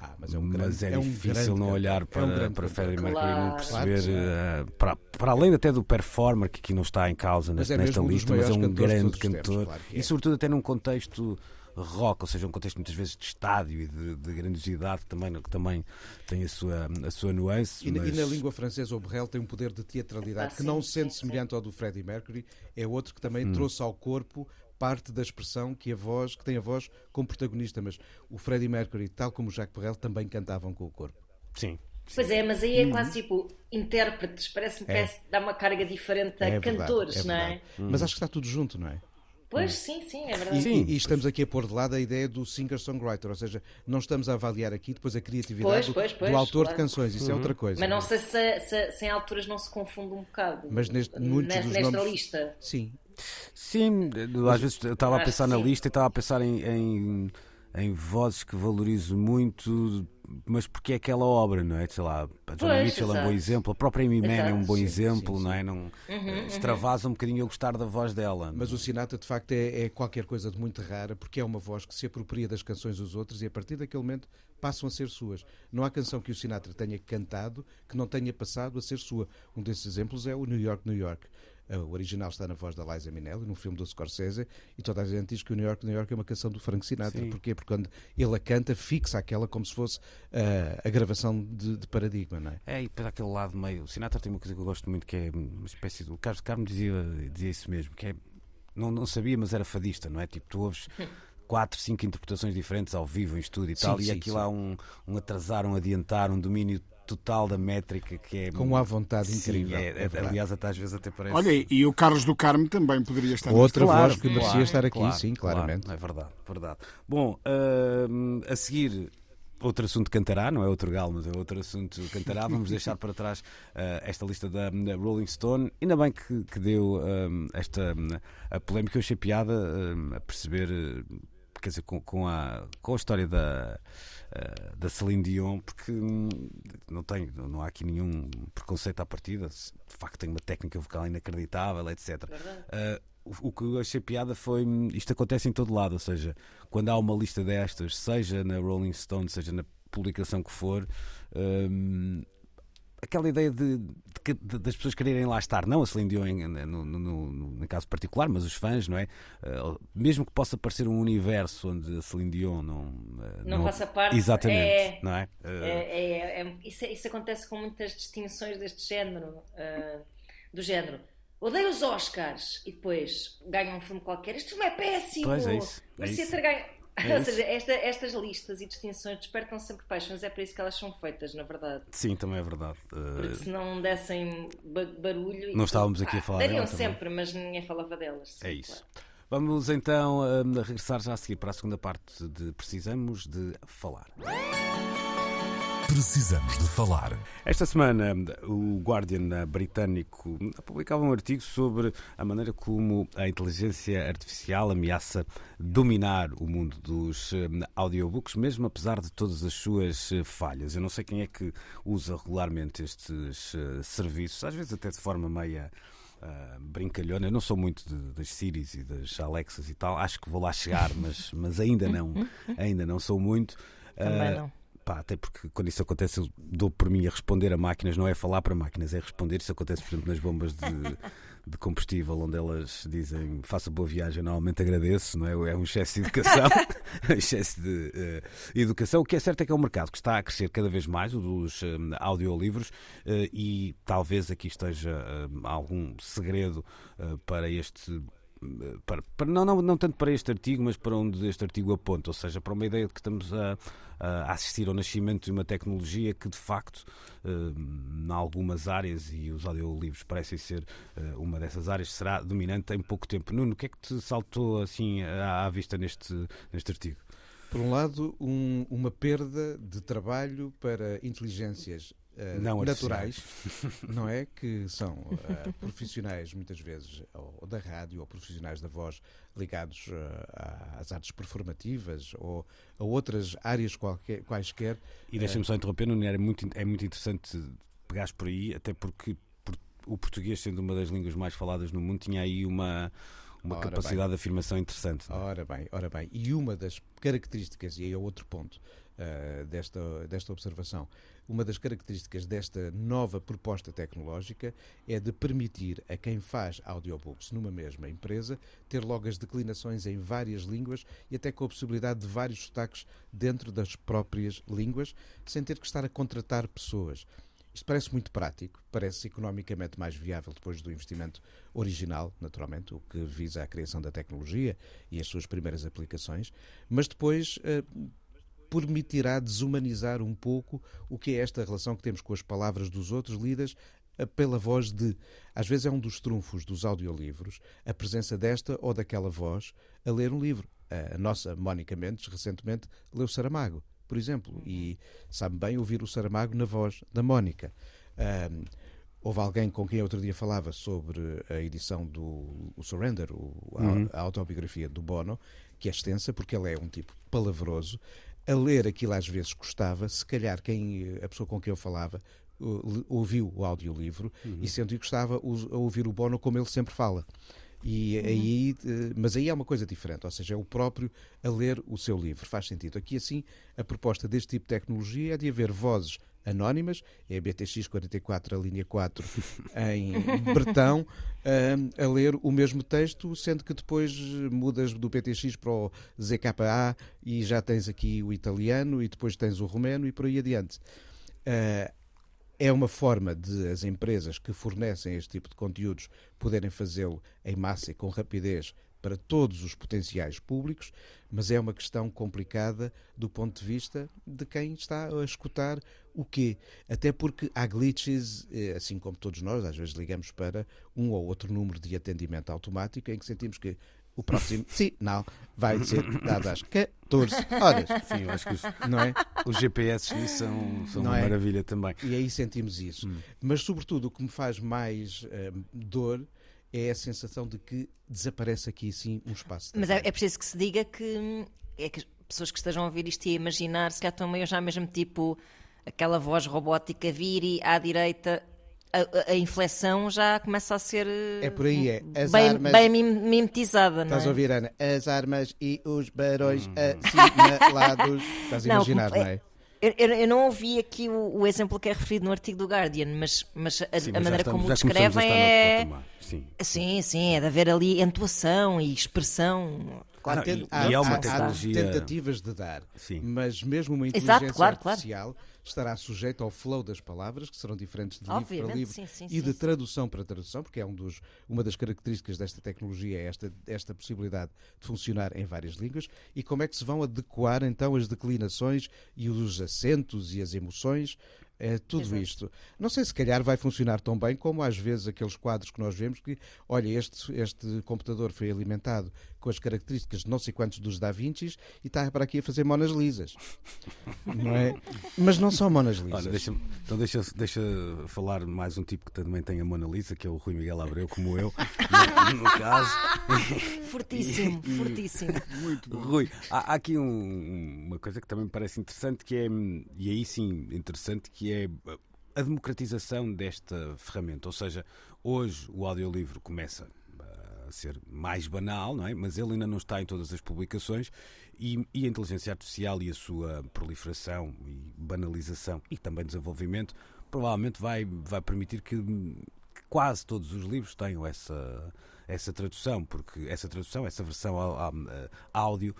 S4: Ah, mas é um grande,
S1: mas é,
S4: um
S1: difícil
S4: grande
S1: não
S4: cantor.
S1: olhar
S4: É um
S1: para, para
S4: cantor.
S1: Freddie Mercury e não
S2: Claro.
S1: perceber,
S4: Claro
S1: eh, para, para além até do performer, que aqui não está em causa
S4: Mas
S1: nesta,
S4: é
S1: nesta
S4: um dos
S1: lista, mas é um grande
S4: os tempos,
S1: cantor,
S4: claro que é.
S1: e sobretudo até num contexto rock, ou seja, um contexto muitas vezes de estádio e de, de grandiosidade que também, que também tem a sua, a sua nuance.
S4: E, na- e
S1: mas-
S4: na língua francesa, o Berrel tem um poder de teatralidade
S2: Ah,
S4: que
S2: sim,
S4: não
S2: sim,
S4: sendo
S2: sim.
S4: semelhante ao do Freddie Mercury, é outro que
S1: Hum.
S4: também trouxe ao corpo parte da expressão que a voz, que tem a voz como protagonista, mas o Freddie Mercury, tal como o Jacques Berrel, também cantavam com o corpo.
S1: Sim.
S2: Pois é, mas
S1: Uhum.
S2: aí é quase tipo intérpretes, parece-me
S4: É.
S2: parece, dá uma carga diferente a
S4: É verdade,
S2: cantores,
S4: é
S2: não é?
S4: verdade. Mas acho que está tudo junto, não é?
S2: Pois sim, sim, é verdade.
S4: E,
S1: Sim,
S4: e- estamos aqui a pôr de lado a ideia do singer-songwriter, ou seja, não estamos a avaliar aqui depois a criatividade
S2: Pois,
S4: do,
S2: pois, pois,
S4: do autor
S2: claro.
S4: de canções, isso é outra coisa.
S2: Mas não sei se, se, se em alturas não se confunde um bocado.
S4: Mas neste- muitos
S2: nesta,
S4: dos
S2: nesta
S4: nomes-
S2: lista.
S4: Sim,
S1: Sim, às vezes eu estava a pensar na lista e estava a pensar em, em, em vozes que valorizo muito, mas porque é aquela obra, não é? Sei lá, a Johnny
S2: Pois,
S1: Mitchell é um bom exemplo, a própria Amy Mann é um bom
S4: Sim,
S1: exemplo,
S4: sim,
S1: não é? Não,
S2: Uhum,
S1: eh, extravasa um bocadinho eu gostar da voz dela.
S4: Mas o Sinatra, de facto, é, é qualquer coisa de muito rara, porque é uma voz que se apropria das canções dos outros e a partir daquele momento passam a ser suas. Não há canção que o Sinatra tenha cantado que não tenha passado a ser sua. Um desses exemplos é o New York, New York. O original está na voz da Liza Minnelli, num filme do Scorsese, e toda a gente diz que o New York, New York é uma canção do Frank Sinatra.
S1: Sim.
S4: Porquê? Porque quando ele a canta, fixa aquela como se fosse uh, a gravação de, de paradigma, não é?
S1: É, e depois há aquele lado meio. O Sinatra tem uma coisa que eu gosto muito que é uma espécie de. O Carlos Carmo dizia, dizia isso mesmo, que é. Não, não sabia, mas era fadista, não é? Tipo, tu ouves (laughs) quatro, cinco interpretações diferentes ao vivo, em estúdio e
S4: Sim,
S1: tal, e
S4: sim,
S1: aquilo
S4: sim.
S1: há um, um atrasar, um adiantar, um domínio total da métrica que é.
S4: Com uma vontade
S1: Sim,
S4: incrível.
S1: é-
S4: é
S1: é- aliás, até às vezes até parece.
S3: Olha, e o Carlos do Carmo também poderia estar
S4: Outra
S3: neste
S4: voz que merecia estar aqui, sim, claramente.
S1: claro, é verdade, verdade. Bom, hum, a seguir. Outro assunto cantará, não é outro galo, mas é outro assunto cantará. (laughs) Vamos deixar para trás uh, esta lista da, da Rolling Stone. Ainda bem que, que deu um, esta a polémica. Eu achei piada um, a perceber, uh, quer dizer, com, com, a, com a história da, uh, da Celine Dion, porque hum, não, tem, não há aqui nenhum preconceito à partida. De facto, tem uma técnica vocal inacreditável, etc. O- o que eu achei piada foi hum, isto acontece em todo lado, ou seja, quando há uma lista destas, seja na Rolling Stone, seja na publicação que for, hum, aquela ideia de, de de- das pessoas quererem lá estar, não a Celine Dion em- no, no- no- no caso particular, mas os fãs, não é? Uh, mesmo que possa parecer um universo onde a Celine Dion não, uh,
S2: Não faça parte,
S1: Exatamente,
S2: é-
S1: não é? Uh,
S2: É, é- isso, isso acontece com muitas distinções deste género, do género. Odeio os Oscars e depois ganham um filme qualquer. Este filme é péssimo!
S1: Pois, é isso, é isso. É
S2: Ou seja, esta- estas listas e distinções despertam sempre paixões, é para isso que elas são feitas, na verdade.
S1: Sim, também é verdade.
S2: Porque se não dessem ba- barulho.
S1: Não estávamos aqui a falar
S2: Dariam
S1: também.
S2: sempre, mas ninguém falava delas. sim,
S1: É isso.
S2: claro.
S1: Vamos então hum, regressar já a seguir para a segunda parte de Precisamos de Falar.
S5: Precisamos de falar.
S1: Esta semana, o Guardian eh, britânico publicava um artigo sobre a maneira como a inteligência artificial ameaça dominar o mundo dos eh, audiobooks, mesmo apesar de todas as suas eh, falhas. Eu não sei quem é que usa regularmente estes eh, serviços, às vezes até de forma meia. ah, brincalhona, eu não sou muito de- das Siris e das Alexas e tal, acho que vou lá chegar, mas, mas ainda não, (laughs) ainda não sou muito.
S2: Também
S1: Ah,
S2: não.
S1: Pá, até porque quando isso acontece, eu dou por mim a responder a máquinas, não é falar para máquinas, é responder. Isso acontece, por exemplo, nas bombas de, (laughs) de combustível, onde elas dizem faça boa viagem, normalmente agradeço, não é? É um excesso de educação, (laughs) um excesso de eh, educação. O que é certo é que é um mercado que está a crescer cada vez mais, o dos eh, audiolivros, eh, e talvez aqui esteja algum segredo para este para, para, não, não, não tanto para este artigo, mas para onde este artigo aponta, ou seja, para uma ideia de que estamos a, a assistir ao nascimento de uma tecnologia que, de facto, em algumas áreas, e os audiolivros parecem ser uma dessas áreas, será dominante em pouco tempo. Nuno, o que é que te saltou assim à, à vista neste, neste artigo?
S4: Por um lado, um, uma perda de trabalho para inteligências uh, não naturais, não é? Que são uh, profissionais, muitas vezes, ou da rádio, ou profissionais da voz ligados uh, às artes performativas ou a outras áreas qualquer, quaisquer.
S1: E deixa-me só interromper, não é muito, é muito interessante pegares por aí, até porque o português, sendo uma das línguas mais faladas no mundo, tinha aí uma uma ora capacidade bem. de afirmação interessante.
S4: É? Ora bem, ora bem. E uma das características, e aí é outro ponto uh, desta, desta observação, uma das características desta nova proposta tecnológica é de permitir a quem faz audiobooks numa mesma empresa ter logo as declinações em várias línguas e até com a possibilidade de vários sotaques dentro das próprias línguas, sem ter que estar a contratar pessoas. Isto parece muito prático, parece economicamente mais viável depois do investimento original, naturalmente, o que visa a criação da tecnologia e as suas primeiras aplicações, mas depois uh, permitirá desumanizar um pouco o que é esta relação que temos com as palavras dos outros lidas pela voz de. Às vezes é um dos trunfos dos audiolivros a presença desta ou daquela voz a ler um livro. A nossa Mónica Mendes recentemente leu Saramago por exemplo, e sabe bem ouvir o Saramago na voz da Mónica. Um, houve alguém com quem eu outro dia falava sobre a edição do o Surrender, o, uhum. a, a, autobiografia do Bono, que é extensa, porque ele é um tipo palavroso. A ler aquilo às vezes custava, se calhar quem, a pessoa com quem eu falava ouviu o audiolivro uhum. e sentiu que gostava a ouvir o Bono como ele sempre fala. E uhum. aí, eh, mas aí é uma coisa diferente, ou seja, é o próprio a ler o seu livro. Faz sentido. Aqui, assim, a proposta deste tipo de tecnologia é de haver vozes anónimas, é a BTX 44, a linha 4, (laughs) em Bretão, a, a ler o mesmo texto, sendo que depois mudas do BTX para o ZKA e já tens aqui o italiano e depois tens o romeno e por aí adiante. Uh, é uma forma de as empresas que fornecem este tipo de conteúdos poderem fazê-lo em massa e com rapidez para todos os potenciais públicos, mas é uma questão complicada do ponto de vista de quem está a escutar o quê. Até porque há glitches, eh, assim como todos nós, às vezes ligamos para um ou outro número de atendimento automático em que sentimos que o próximo (laughs) sinal vai ser dado às 14 horas. (laughs)
S1: Sim, eu acho que os, não é? os GPS são, são uma é? maravilha também.
S4: E aí sentimos isso. Hum. Mas, sobretudo, o que me faz mais uh, dor é a sensação de que desaparece aqui, sim, um espaço.
S2: Mas é, é, preciso que se diga que, é que as pessoas que estejam a ouvir isto e a imaginar, se calhar estão meio já mesmo tipo aquela voz robótica vire à direita a, a, inflexão já começa a ser
S4: é por aí, é.
S2: As bem, armas, bem mimetizada.
S4: Estás
S2: é?
S4: a ouvir, Ana? As armas e os barões hum. assinalados. Estás a imaginar, não, não é?
S2: Eu, eu, eu, não ouvi aqui o, o, exemplo que é referido no artigo do Guardian, mas, mas a, sim, mas a maneira estamos, como o descrevem é. Sim. sim, sim, é de haver ali entoação e expressão.
S4: Claro, há, há, e há, uma tecnologia... há tentativas de dar, sim. mas mesmo uma inteligência Exato, claro, artificial claro estará sujeito ao flow das palavras, que serão diferentes de livro para livro sim, sim, e de tradução para tradução, porque é um dos, uma das características desta tecnologia, é esta, esta possibilidade de funcionar em várias línguas. E como é que se vão adequar então as declinações e os acentos e as emoções é, tudo Exato. isto. Não sei se calhar vai funcionar tão bem como às vezes aqueles quadros que nós vemos que, olha, este, este computador foi alimentado com as características de não sei quantos dos Da Vinci e está para aqui a fazer monas lisas. não é? Mas não são monas lisas.
S1: Olha, deixa, então deixa, deixa falar mais um tipo que também tem a Mona Lisa, que é o Rui Miguel Abreu, como eu, no, no caso. (laughs)
S2: Fortíssimo, e, fortíssimo.
S1: Muito bom. Rui, há, há aqui um, uma coisa que também me parece interessante, que é, e aí sim interessante, que é a democratização desta ferramenta. Ou seja, hoje o audiolivro começa a ser mais banal, não é? mas ele ainda não está em todas as publicações e, e, a inteligência artificial e a sua proliferação e banalização e também desenvolvimento provavelmente vai, vai permitir que, que quase todos os livros tenham essa, essa tradução, porque essa tradução, essa versão áudio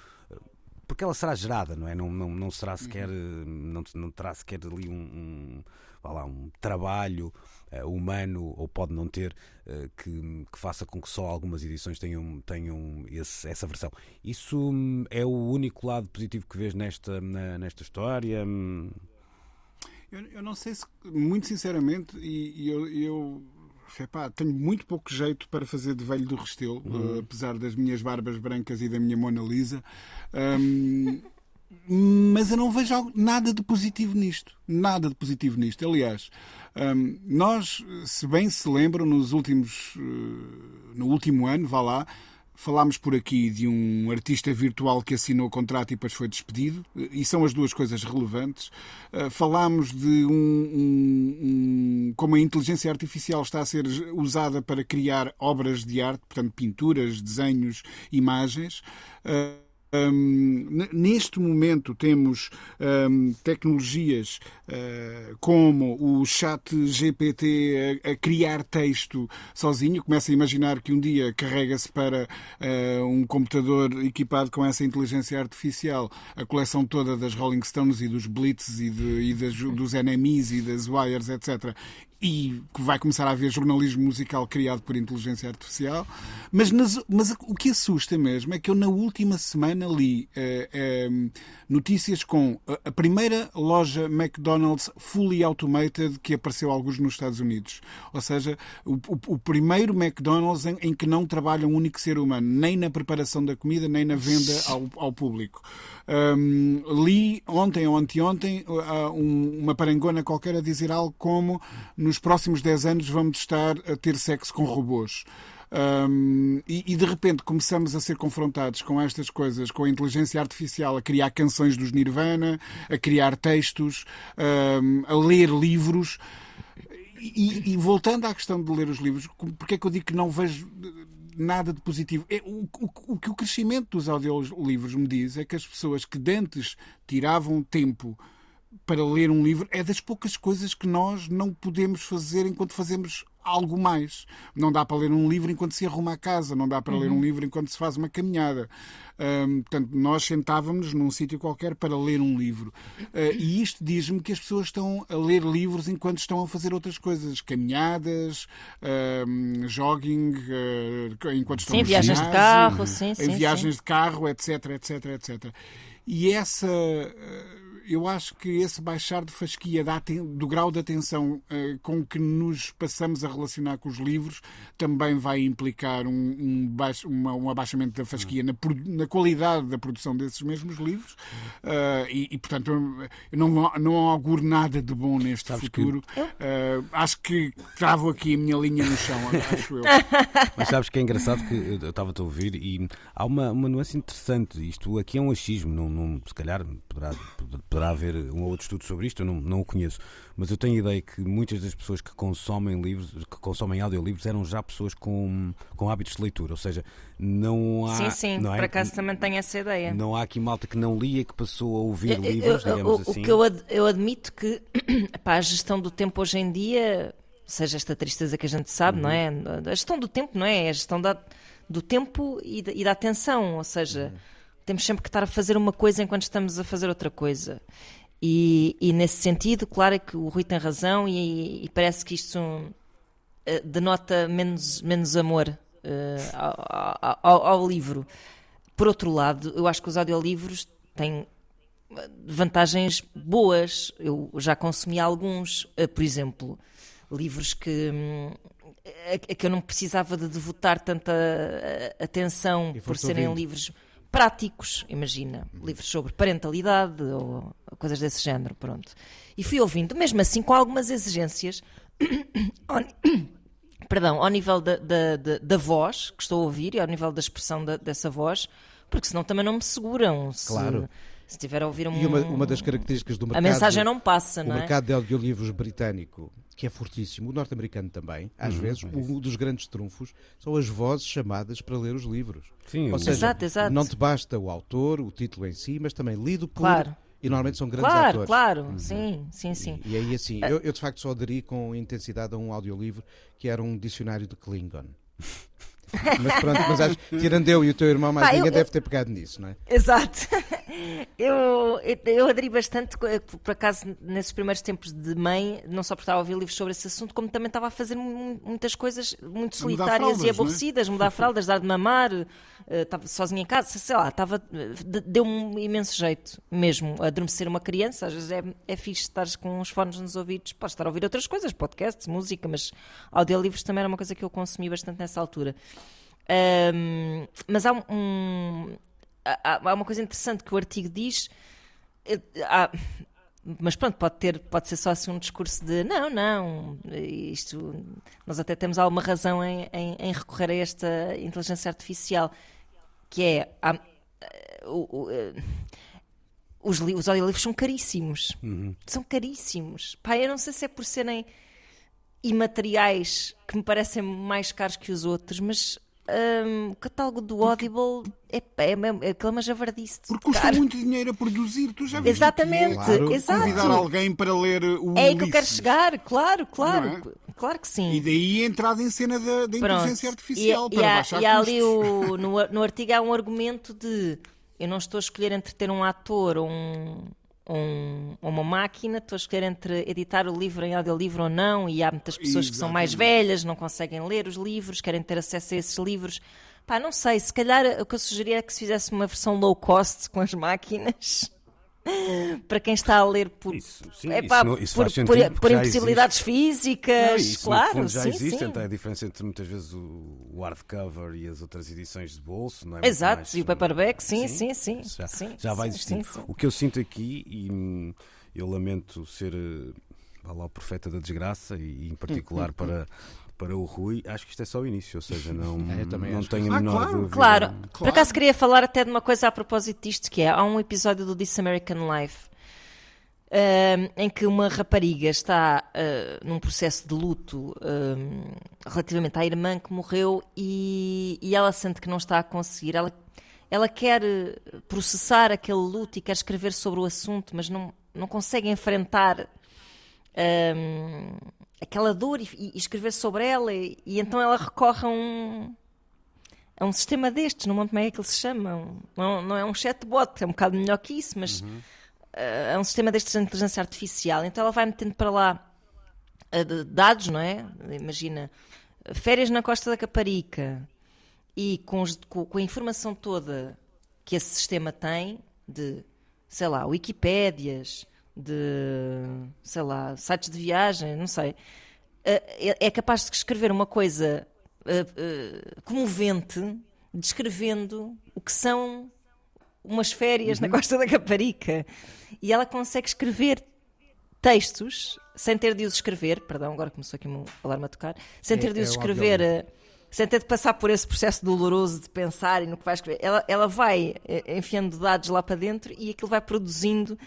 S1: porque ela será gerada, não é? Não, não, não será sequer, não, não terá sequer ali um, um, lá, um trabalho uh, humano, ou pode não ter, uh, que, que, faça com que só algumas edições tenham, tenham esse, essa versão. Isso hum, é o único lado positivo que vês nesta, na, nesta história? Hum?
S3: Eu, eu, não sei se, muito sinceramente, e, e eu, eu Epá, tenho muito pouco jeito para fazer de velho do Restelo, uhum. uh, apesar das minhas barbas brancas e da minha Mona Lisa. Um, mas eu não vejo nada de positivo nisto. Nada de positivo nisto. Aliás, um, nós, se bem se lembram, nos últimos. Uh, no último ano, vá lá, Falámos por aqui de um artista virtual que assinou o contrato e depois foi despedido, e são as duas coisas relevantes. Uh, falámos de um, um, um, como a inteligência artificial está a ser usada para criar obras de arte, portanto, pinturas, desenhos, imagens. Um, neste momento temos um, tecnologias uh, como o chat GPT a, a, criar texto sozinho. Começa a imaginar que um dia carrega-se para uh, um computador equipado com essa inteligência artificial a coleção toda das Rolling Stones e dos Blitz e, de, e das, dos NMEs e das Wires, etc e que vai começar a haver jornalismo musical criado por inteligência artificial. Mas, nas, mas o que assusta mesmo é que eu, na última semana, li eh, eh, notícias com a, primeira loja McDonald's fully automated que apareceu alguns nos Estados Unidos. Ou seja, o, o, o primeiro McDonald's em, em, que não trabalha um único ser humano, nem na preparação da comida, nem na venda ao, ao público. Um, li ontem ou anteontem uma parangona qualquer a dizer algo como nos próximos 10 anos vamos estar a ter sexo com robôs. Um, e, e, de repente começamos a ser confrontados com estas coisas, com a inteligência artificial, a criar canções dos Nirvana, a criar textos, um, a ler livros. E, e, voltando à questão de ler os livros, porque é que eu digo que não vejo nada de positivo. É, o, o, o que o crescimento dos audiolivros me diz é que as pessoas que antes tiravam tempo para ler um livro é das poucas coisas que nós não podemos fazer enquanto fazemos algo mais. Não dá para ler um livro enquanto se arruma a casa, não dá para uhum. ler um livro enquanto se faz uma caminhada. Um, portanto, nós sentávamos num sítio qualquer para ler um livro. Uh, e isto diz-me que as pessoas estão a ler livros enquanto estão a fazer outras coisas, caminhadas, um, jogging, uh, enquanto estão
S2: sim, viagens ginásio, de carro, sim, sim,
S3: viagens
S2: sim.
S3: de carro, etc, etc, etc. E essa uh, eu acho que esse baixar de fasquia do grau de atenção uh, com que nos passamos a relacionar com os livros também vai implicar um, um, baixo, uma, um abaixamento da fasquia na, na, qualidade da produção desses mesmos livros uh, e, e, portanto, eu não, não auguro nada de bom neste Sabes futuro. Que... Uh, acho que travo aqui a minha linha no chão, acho eu. (laughs)
S1: Mas sabes que é engraçado que eu estava-te a ouvir e há uma, uma nuance interessante. Isto aqui é um achismo, não, não, se calhar poderá, poderá poderá haver um ou outro estudo sobre isto, eu não, não o conheço, mas eu tenho a ideia que muitas das pessoas que consomem livros, que consomem audiolivros, eram já pessoas com, com hábitos de leitura, ou seja, não há.
S2: Sim, sim,
S1: não é,
S2: por acaso também tenho essa ideia.
S1: Não há aqui malta que não lia, que passou a ouvir eu, livros, eu, digamos
S2: o,
S1: assim.
S2: O que eu, ad, eu admito que (clears throat) a gestão do tempo hoje em dia, seja esta tristeza que a gente sabe, uhum. não é? A gestão do tempo, não é? A gestão da, do tempo e da, e da atenção, ou seja. Uhum temos sempre que estar a fazer uma coisa enquanto estamos a fazer outra coisa. E, e nesse sentido, claro é que o Rui tem razão e, e parece que isto uh, denota menos, menos amor uh, ao, ao, ao, livro. Por outro lado, eu acho que os audiolivros têm vantagens boas. Eu já consumi alguns, uh, por exemplo, livros que. Um, a, que eu não precisava de devotar tanta atenção por serem ouvindo. livros práticos, imagina, livros sobre parentalidade ou coisas desse género, pronto. E fui ouvindo, mesmo assim, com algumas exigências, (coughs) ao, (coughs) perdão, ao nível da, da, da, da, voz que estou a ouvir e ao nível da expressão da, dessa voz, porque senão também não me seguram. Se, claro. Se estiver a ouvir um.
S4: E uma, uma das características do mercado.
S2: A mensagem não passa, não
S4: é? O mercado de audiolivros britânico que é fortíssimo, o norte-americano também, às uhum, vezes, é um dos grandes trunfos são as vozes chamadas para ler os livros.
S1: Sim,
S4: Ou seja,
S2: exato, exato.
S4: não te basta o autor, o título em si, mas também lido por.
S2: Claro.
S4: E normalmente são grandes
S2: claro,
S4: atores.
S2: Claro, claro, uhum. sim, sim, sim.
S4: E, e aí assim, eu, eu, de facto só aderi com intensidade a um audiolivro que era um dicionário de Klingon. (laughs) mas pronto, mas acho, tirando eu e o teu irmão, mais Pá, ninguém eu, deve ter pegado nisso, não é?
S2: Exato. Eu, eu, eu aderi bastante, por acaso, nesses primeiros tempos de mãe, não só porque estava a ouvir livros sobre esse assunto, como também estava a fazer mu- muitas coisas muito solitárias
S3: fraldas,
S2: e
S3: é?
S2: aborrecidas, mudar (laughs) fraldas, dar de mamar, eh, estava sozinha em casa, sei lá, estava, de- deu-me um imenso jeito mesmo adormecer uma criança. Às vezes é, é fixe estar com os fones nos ouvidos, podes estar a ouvir outras coisas, podcasts, música, mas audiolivros também era uma coisa que eu consumi bastante nessa altura. Ahm, mas há um. Há, há uma coisa interessante que o artigo diz. eh, há- mas pronto, pode, ter, pode ser só assim um discurso de não, não, isto. Nós até temos alguma razão em, em- em recorrer a esta inteligência artificial, que é. há- eh, o- o, eh, os, li- os audiolivros são caríssimos. São caríssimos. Pá, eu não sei se é por serem imateriais que me parecem mais caros que os outros, mas hum, o catálogo do Audible é, é, mesmo- é aquela javardice.
S3: Porque custa
S2: caro.
S3: muito dinheiro a produzir. Tu já viste
S2: Exatamente,
S3: é
S4: Claro.
S2: exato.
S3: convidar alguém para ler o
S2: É aí que eu quero chegar, claro, claro,
S3: Não
S2: claro que sim.
S3: E daí a entrada em cena da, da inteligência artificial
S2: E,
S3: para
S2: e há, e há ali o, no, no artigo há um argumento de eu não estou a escolher entre ter um ator ou um, um- uma máquina, estou a escolher entre editar o livro em audiolivro ou não, e há muitas pessoas que são mais
S3: Exatamente.
S2: velhas, não conseguem ler os livros, querem ter acesso a esses livros. Pá, não sei, se calhar o que eu sugeria é que se fizesse uma versão low cost com as máquinas. (laughs) Para quem está a ler por,
S1: Isso, sim, isso
S2: pá,
S1: não- isso
S2: por,
S1: sentido,
S2: impossibilidades físicas,
S1: Não, isso,
S2: claro,
S1: fundo já
S2: sim,
S1: existe,
S2: sim.
S1: então é a diferença entre muitas vezes o, o hardcover e as outras edições de bolso, não é?
S2: Exato,
S1: Mais,
S2: e o paperback, sim, sim, sim.
S1: isso Já,
S2: sim,
S1: já vai
S2: sim, sim, sim.
S1: O que eu sinto aqui, e hum, eu lamento ser eh, vá lá, o profeta da desgraça, e em particular para, para o Rui, acho que isto é só o início, ou seja, não, (laughs)
S4: É,
S1: não tenho a
S3: sim.
S1: menor
S3: Ah, claro.
S1: dúvida.
S2: Claro. por
S3: Claro.
S2: acaso queria falar até de uma coisa a propósito disto, que é, há um episódio do This American Life ahm, em que uma rapariga está ah, num processo de luto ahm, relativamente à irmã que morreu e, e ela sente que não está a conseguir. Ela, ela quer eh, processar aquele luto e quer escrever sobre o assunto, mas não, não consegue enfrentar ahm, aquela dor e, e escrever sobre ela e, e então ela recorre a um a um sistema destes, não me lembro como é que ele se chama não, não é um chatbot, é um bocado melhor que isso mas eh, é um sistema destes de inteligência artificial. Então ela vai metendo para lá de- dados, não é? imagina férias na Costa da Caparica e com, os- com- com a informação toda que esse sistema tem de, sei lá, Wikipédias, de, sei lá, sites de viagem, não sei, eh, é é capaz de escrever uma coisa eh, eh, comovente descrevendo o que são umas férias na Costa da Caparica. E ela consegue escrever textos sem ter de os escrever, perdão, agora começou aqui um alarme a tocar, sem
S4: É-
S2: ter de os
S4: é o
S2: escrever, sem ter de passar por esse processo doloroso de pensar e no que vai escrever. Ela, ela vai enfiando dados lá para dentro e aquilo vai produzindo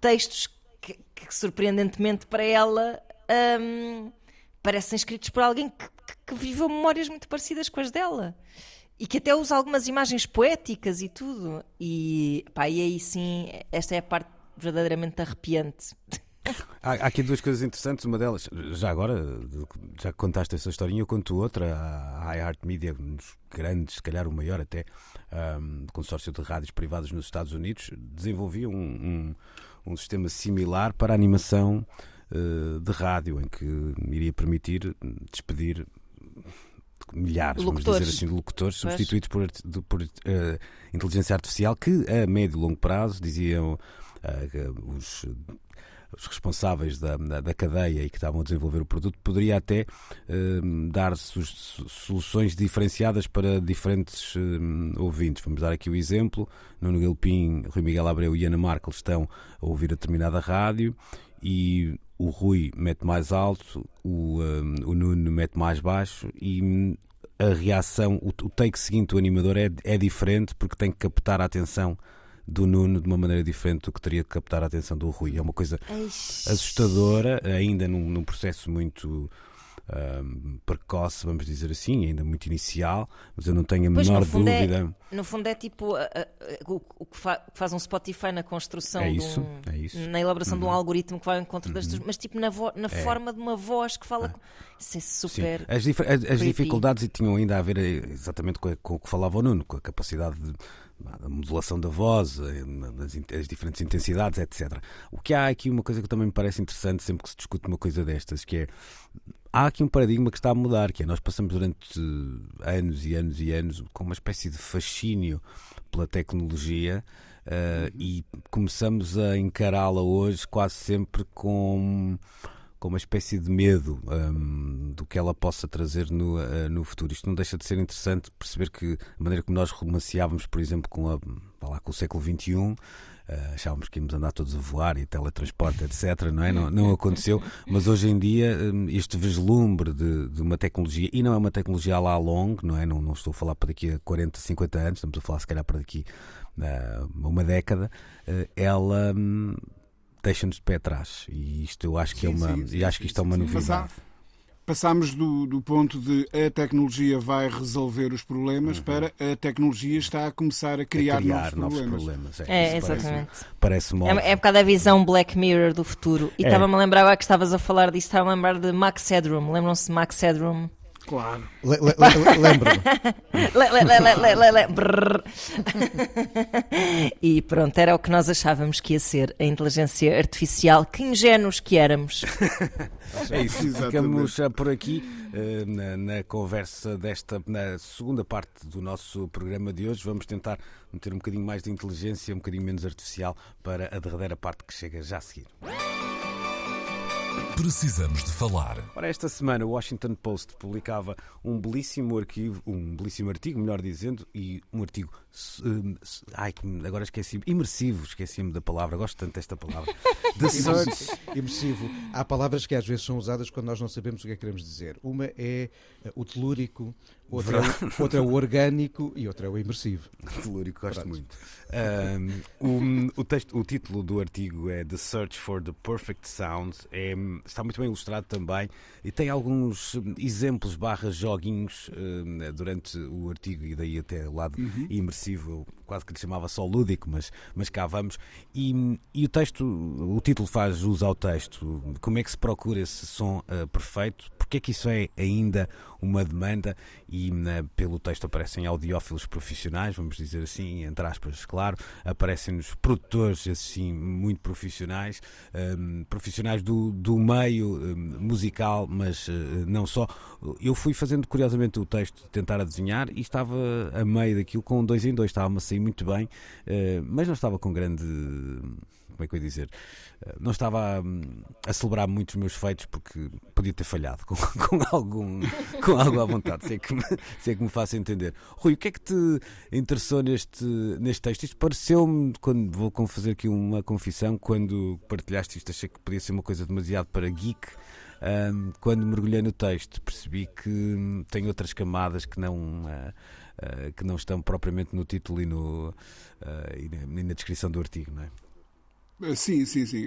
S2: textos que, que, surpreendentemente para ela hum, parecem escritos por alguém que, que- viveu memórias muito parecidas com as dela. E que até usa algumas imagens poéticas e tudo. E, pá, e aí sim, esta é a parte verdadeiramente arrepiante. (laughs)
S1: Há, há aqui duas coisas interessantes. Uma delas, já agora, já que contaste essa historinha, eu conto outra. A iHeart Media, um dos grandes, se calhar o maior até, um, consórcio de rádios privadas nos Estados Unidos, desenvolvia um, um, um sistema similar para a animação eh, de rádio, em que iria permitir despedir milhares, vamos
S2: Locutores.
S1: dizer assim, de locutores substituídos por, por, eh, inteligência artificial que a médio e longo prazo diziam que os os responsáveis da, da, cadeia e que estavam a desenvolver o produto poderia até eh, dar soluções diferenciadas para diferentes eh, ouvintes. Vamos dar aqui o exemplo: Nuno Galpim, Rui Miguel Abreu e Ana Markel estão a ouvir a determinada rádio e o Rui mete mais alto, o, eh, o Nuno mete mais baixo e hum, a reação, o, o take seguinte do animador é, é diferente porque tem que captar a atenção do Nuno de uma maneira diferente do que teria que captar a atenção do Rui. É uma coisa assustadora, ainda num, num processo muito ahm, precoce, vamos dizer assim, ainda muito inicial, mas eu não tenho a
S2: Pois,
S1: menor
S2: é-
S1: dúvida.
S2: No fundo é tipo a- a- a- o, o que fa- o que faz um Spotify na construção
S1: É
S2: de
S1: isso,
S2: um-
S1: é isso. Uhum.
S2: na elaboração de um algoritmo que vai ao encontro das pessoas, mas tipo na, vo- na forma de uma voz que fala. com- Isso é
S1: Ah.
S2: Super.
S1: As, as- as dificuldades tinham ainda a ver eh, exatamente com, com o que falava o Nuno, com a capacidade de, da modulação da voz, eh, as diferentes intensidades, etc. O que há aqui uma coisa que também me parece interessante sempre que se discute uma coisa destas, que é há aqui um paradigma que está a mudar, que é nós passamos durante eh, anos e anos e anos com uma espécie de fascínio pela tecnologia eh, e começamos a encará-la hoje quase sempre com com uma espécie de medo hum, do que ela possa trazer no, eh, no futuro. Isto não deixa de ser interessante perceber que a maneira como nós romanceávamos, por exemplo, com, a, lá, com o século XXI, eh, achávamos que íamos andar todos a voar e teletransporte, etc. Não, é? não, não aconteceu, mas hoje em dia hum, este vislumbre de, de uma tecnologia, e não é uma tecnologia lá longo, não é? Não, não estou a falar para daqui a 40, 50 anos, estamos a falar se calhar para daqui a uma década, eh, ela. hum, deixa-nos de pé atrás e isto eu acho que é
S3: Sim,
S1: uma
S3: sim, sim,
S1: e acho que isto é uma novidade
S3: Passámos do, do ponto de a tecnologia vai resolver os problemas para a tecnologia está a começar a criar,
S1: Uhum. a criar
S3: novos,
S1: novos
S3: problemas.
S1: problemas,
S2: É,
S1: parece-me-
S2: exatamente.
S1: parece-me
S2: É,
S1: óbvio.
S2: é um bocado a visão Black Mirror do futuro. E
S1: É.
S2: estava-me a lembrar, agora que estavas a falar disso, estava a lembrar de Max Headroom. Lembram-se de Max Headroom?
S3: Claro.
S4: Le- le- le- Lembro-me. (laughs)
S2: Le- le- le- le- le- le- le- brrr. e pronto, era o que nós achávamos que ia ser a inteligência artificial. Que ingênuos que éramos. (laughs)
S1: É isso, ficamos ah, por aqui eh, na, na conversa desta, na segunda parte do nosso programa de hoje. Vamos tentar meter um bocadinho mais de inteligência, um bocadinho menos artificial para a derradeira parte que chega já a seguir.
S5: Precisamos de falar.
S1: Ora, esta semana o Washington Post publicava um belíssimo arquivo, um belíssimo artigo, melhor dizendo, e um artigo, ai, que me- agora esqueci, imersivo, esqueci-me da palavra, gosto tanto desta palavra. (laughs) The Search.
S4: Imersivo. Há palavras que às vezes são usadas quando nós não sabemos o que é que queremos dizer. Uma é eh, o telúrico, outra, é o, outra é o orgânico e outra é o imersivo. (laughs)
S1: Telúrico, gosto muito. Um, o, texto, o título do artigo é The Search for the Perfect Sound. É, está muito bem ilustrado também e tem alguns hum, exemplos barra joguinhos hum, durante o artigo e daí até o lado imersivo. Eu quase que lhe chamava só lúdico, mas, mas cá vamos. E, e o texto, o título faz uso ao texto. Como é que se procura esse som ah, perfeito? Porque é que isso é ainda uma demanda? E na- pelo texto aparecem audiófilos profissionais, vamos dizer assim, entre aspas, claro. Aparecem-nos produtores, esses sim, muito profissionais, hum, profissionais do, do meio hum, musical, mas eh, não só. Eu fui fazendo curiosamente o texto, tentar adivinhar, e estava a meio daquilo com dois em dois, estava-me a sair muito bem, eh, mas não estava com grande. Como é que eu ia dizer? Eh, Não estava hum, a celebrar muito os meus feitos porque podia ter falhado com, (laughs) com algum, com algo à vontade, se é, que me, se é que me faço entender. Rui, o que é que te interessou neste, neste texto? Isto pareceu-me, quando vou fazer aqui uma confissão, quando partilhaste isto, achei que podia ser uma coisa demasiado para geek. Hum, quando mergulhei no texto, percebi que hum, tem outras camadas que não. ah, ah, que não estão propriamente no título e, no, ah, e na, e na descrição do artigo, não é?
S3: Sim, sim, sim.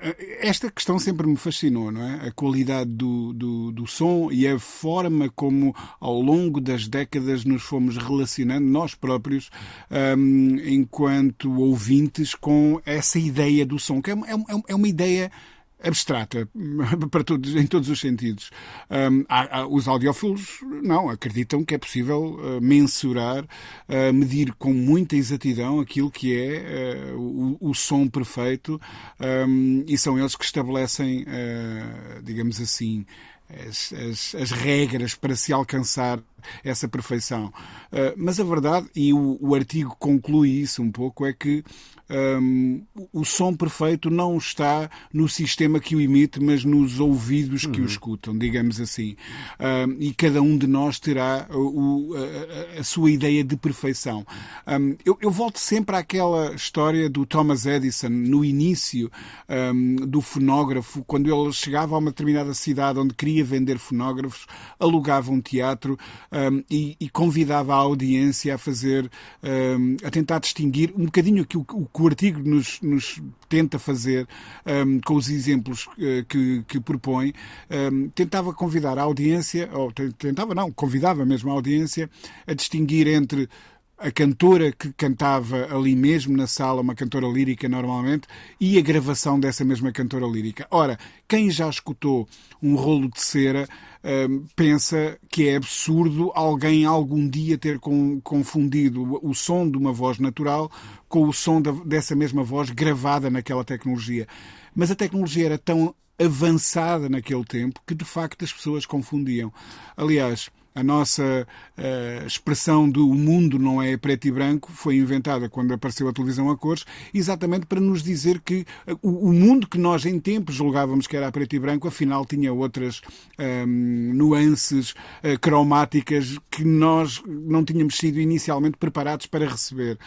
S3: Eh, Esta questão sempre me fascinou, não é? A qualidade do, do, do som e a forma como, ao longo das décadas, nos fomos relacionando, nós próprios, hum, enquanto ouvintes, com essa ideia do som, que é, é, é uma ideia abstrata (laughs) para todos, em todos os sentidos. Hum, há- há- os audiófilos não acreditam que é possível uh, mensurar, uh, medir com muita exatidão aquilo que é uh, o, o som perfeito hum, e são eles que estabelecem, digamos assim, as, as- as regras para se alcançar essa perfeição. Uh, mas a verdade, e o, o artigo conclui isso um pouco, é que um, o som perfeito não está no sistema que o emite, mas nos ouvidos que o escutam, digamos assim. Um, e cada um de nós terá o- a, a- sua ideia de perfeição. Um, eu, eu volto sempre àquela história do Thomas Edison, no início do fonógrafo, quando ele chegava a uma determinada cidade onde queria vender fonógrafos, alugava um teatro e, e convidava a audiência a fazer, a tentar distinguir um bocadinho aquilo que o, que o artigo nos, nos tenta fazer um, com os exemplos eh, que, que propõe, um, tentava convidar a audiência, ou te- tentava não, convidava mesmo a audiência a distinguir entre a cantora que cantava ali mesmo na sala, uma cantora lírica normalmente, e a gravação dessa mesma cantora lírica. Ora, quem já escutou um rolo de cera uh, pensa que é absurdo alguém algum dia ter com, confundido o som de uma voz natural com o som da, dessa mesma voz gravada naquela tecnologia. Mas a tecnologia era tão avançada naquele tempo que de facto as pessoas confundiam. Aliás, a nossa uh, expressão do mundo não é preto e branco foi inventada quando apareceu a televisão a cores, exatamente para nos dizer que uh, o, o, mundo que nós em tempos julgávamos que era preto e branco, afinal tinha outras um, ehm, nuances uh, cromáticas que nós não tínhamos sido inicialmente preparados para receber.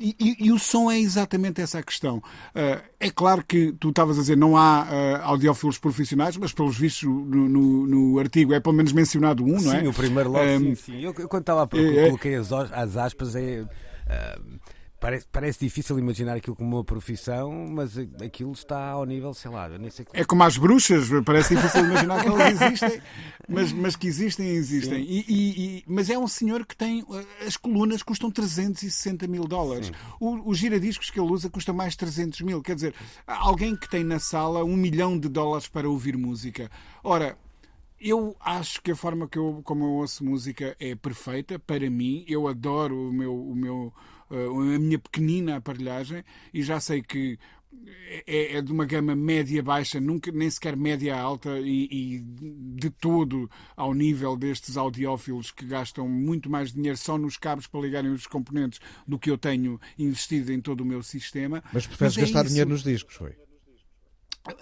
S3: E, e, e, o som é exatamente essa a questão. Uh, é claro que tu estavas a dizer não há uh, audiófilos profissionais, mas pelos vistos no, no, no, artigo é pelo menos mencionado um, não é?
S1: Sim, o primeiro logo, um, sim, sim. Eu, eu quando estava a é, coloquei as, as aspas, é. Uh, Parece, parece difícil imaginar aquilo como uma profissão, mas aquilo está ao nível, sei lá, eu nem sei
S3: É como as bruxas, parece difícil imaginar que elas (laughs) existem, mas, mas que existem, existem. E, e, e, mas é um senhor que tem. As colunas custam 360 mil dólares. O, os giradiscos que ele usa custa mais 300 mil. Quer dizer, alguém que tem na sala um milhão de dólares para ouvir música. Ora, eu acho que a forma que eu, como eu ouço música é perfeita para mim. Eu adoro o meu, o meu a minha pequenina aparelhagem e já sei que é, é, de uma gama média-baixa, nunca nem sequer média-alta e, e, de todo ao nível destes audiófilos que gastam muito mais dinheiro só nos cabos para ligarem os componentes do que eu tenho investido em todo o meu sistema.
S4: Mas preferes Mas é gastar isso... dinheiro nos discos, foi?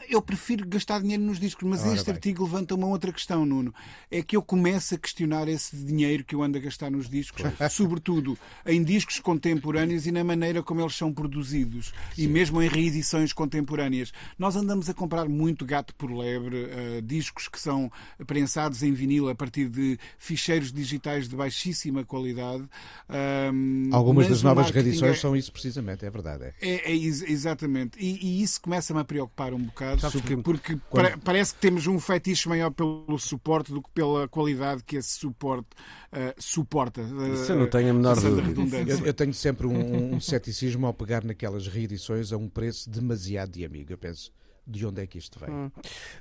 S3: Eu prefiro gastar dinheiro nos discos, mas Ora este bem. artigo levanta uma outra questão, Nuno. É que eu começo a questionar esse dinheiro que eu ando a gastar nos discos, (laughs) sobretudo em discos contemporâneos e na maneira como eles são produzidos, Sim. e mesmo em reedições contemporâneas. Nós andamos a comprar muito gato por lebre, uh, discos que são prensados em vinil a partir de ficheiros digitais de baixíssima qualidade.
S4: Um, Algumas das novas reedições é... são isso precisamente, é verdade. É,
S3: é, é exatamente. E, e isso começa-me a preocupar um bocado bocado, porque Quando... parece que temos um fetiche maior pelo suporte do que pela qualidade que esse suporte uh, suporta. Uh,
S1: Isso eu não tenho a menor dúvida.
S4: Eu, eu, tenho sempre um, um ceticismo ao pegar naquelas reedições a um preço demasiado de amigo. Eu penso, de onde é que isto vem. Hum.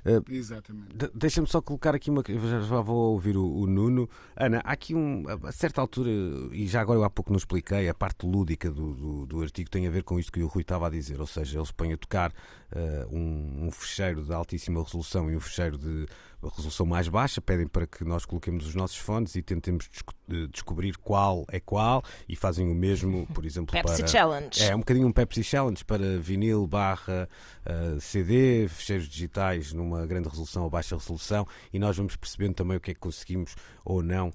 S3: Uh, Exatamente.
S1: De, Deixa-me só colocar aqui uma. Já, já vou ouvir o, o, Nuno. Ana, há aqui um. A certa altura, e já agora eu há pouco não expliquei, a parte lúdica do, do, do artigo tem a ver com isto que o Rui estava a dizer. Ou seja, ele se põe a tocar uh, um, um fecheiro de altíssima resolução e um fecheiro de resolução mais baixa, pedem para que nós coloquemos os nossos fones e tentemos eh, descobrir qual é qual e fazem o mesmo, por exemplo,
S2: Pepsi
S1: para...
S2: Challenge.
S1: É um bocadinho um Pepsi Challenge para vinil barra uh, CD, fecheiros digitais numa grande resolução ou baixa resolução e nós vamos percebendo também o que é que conseguimos ou não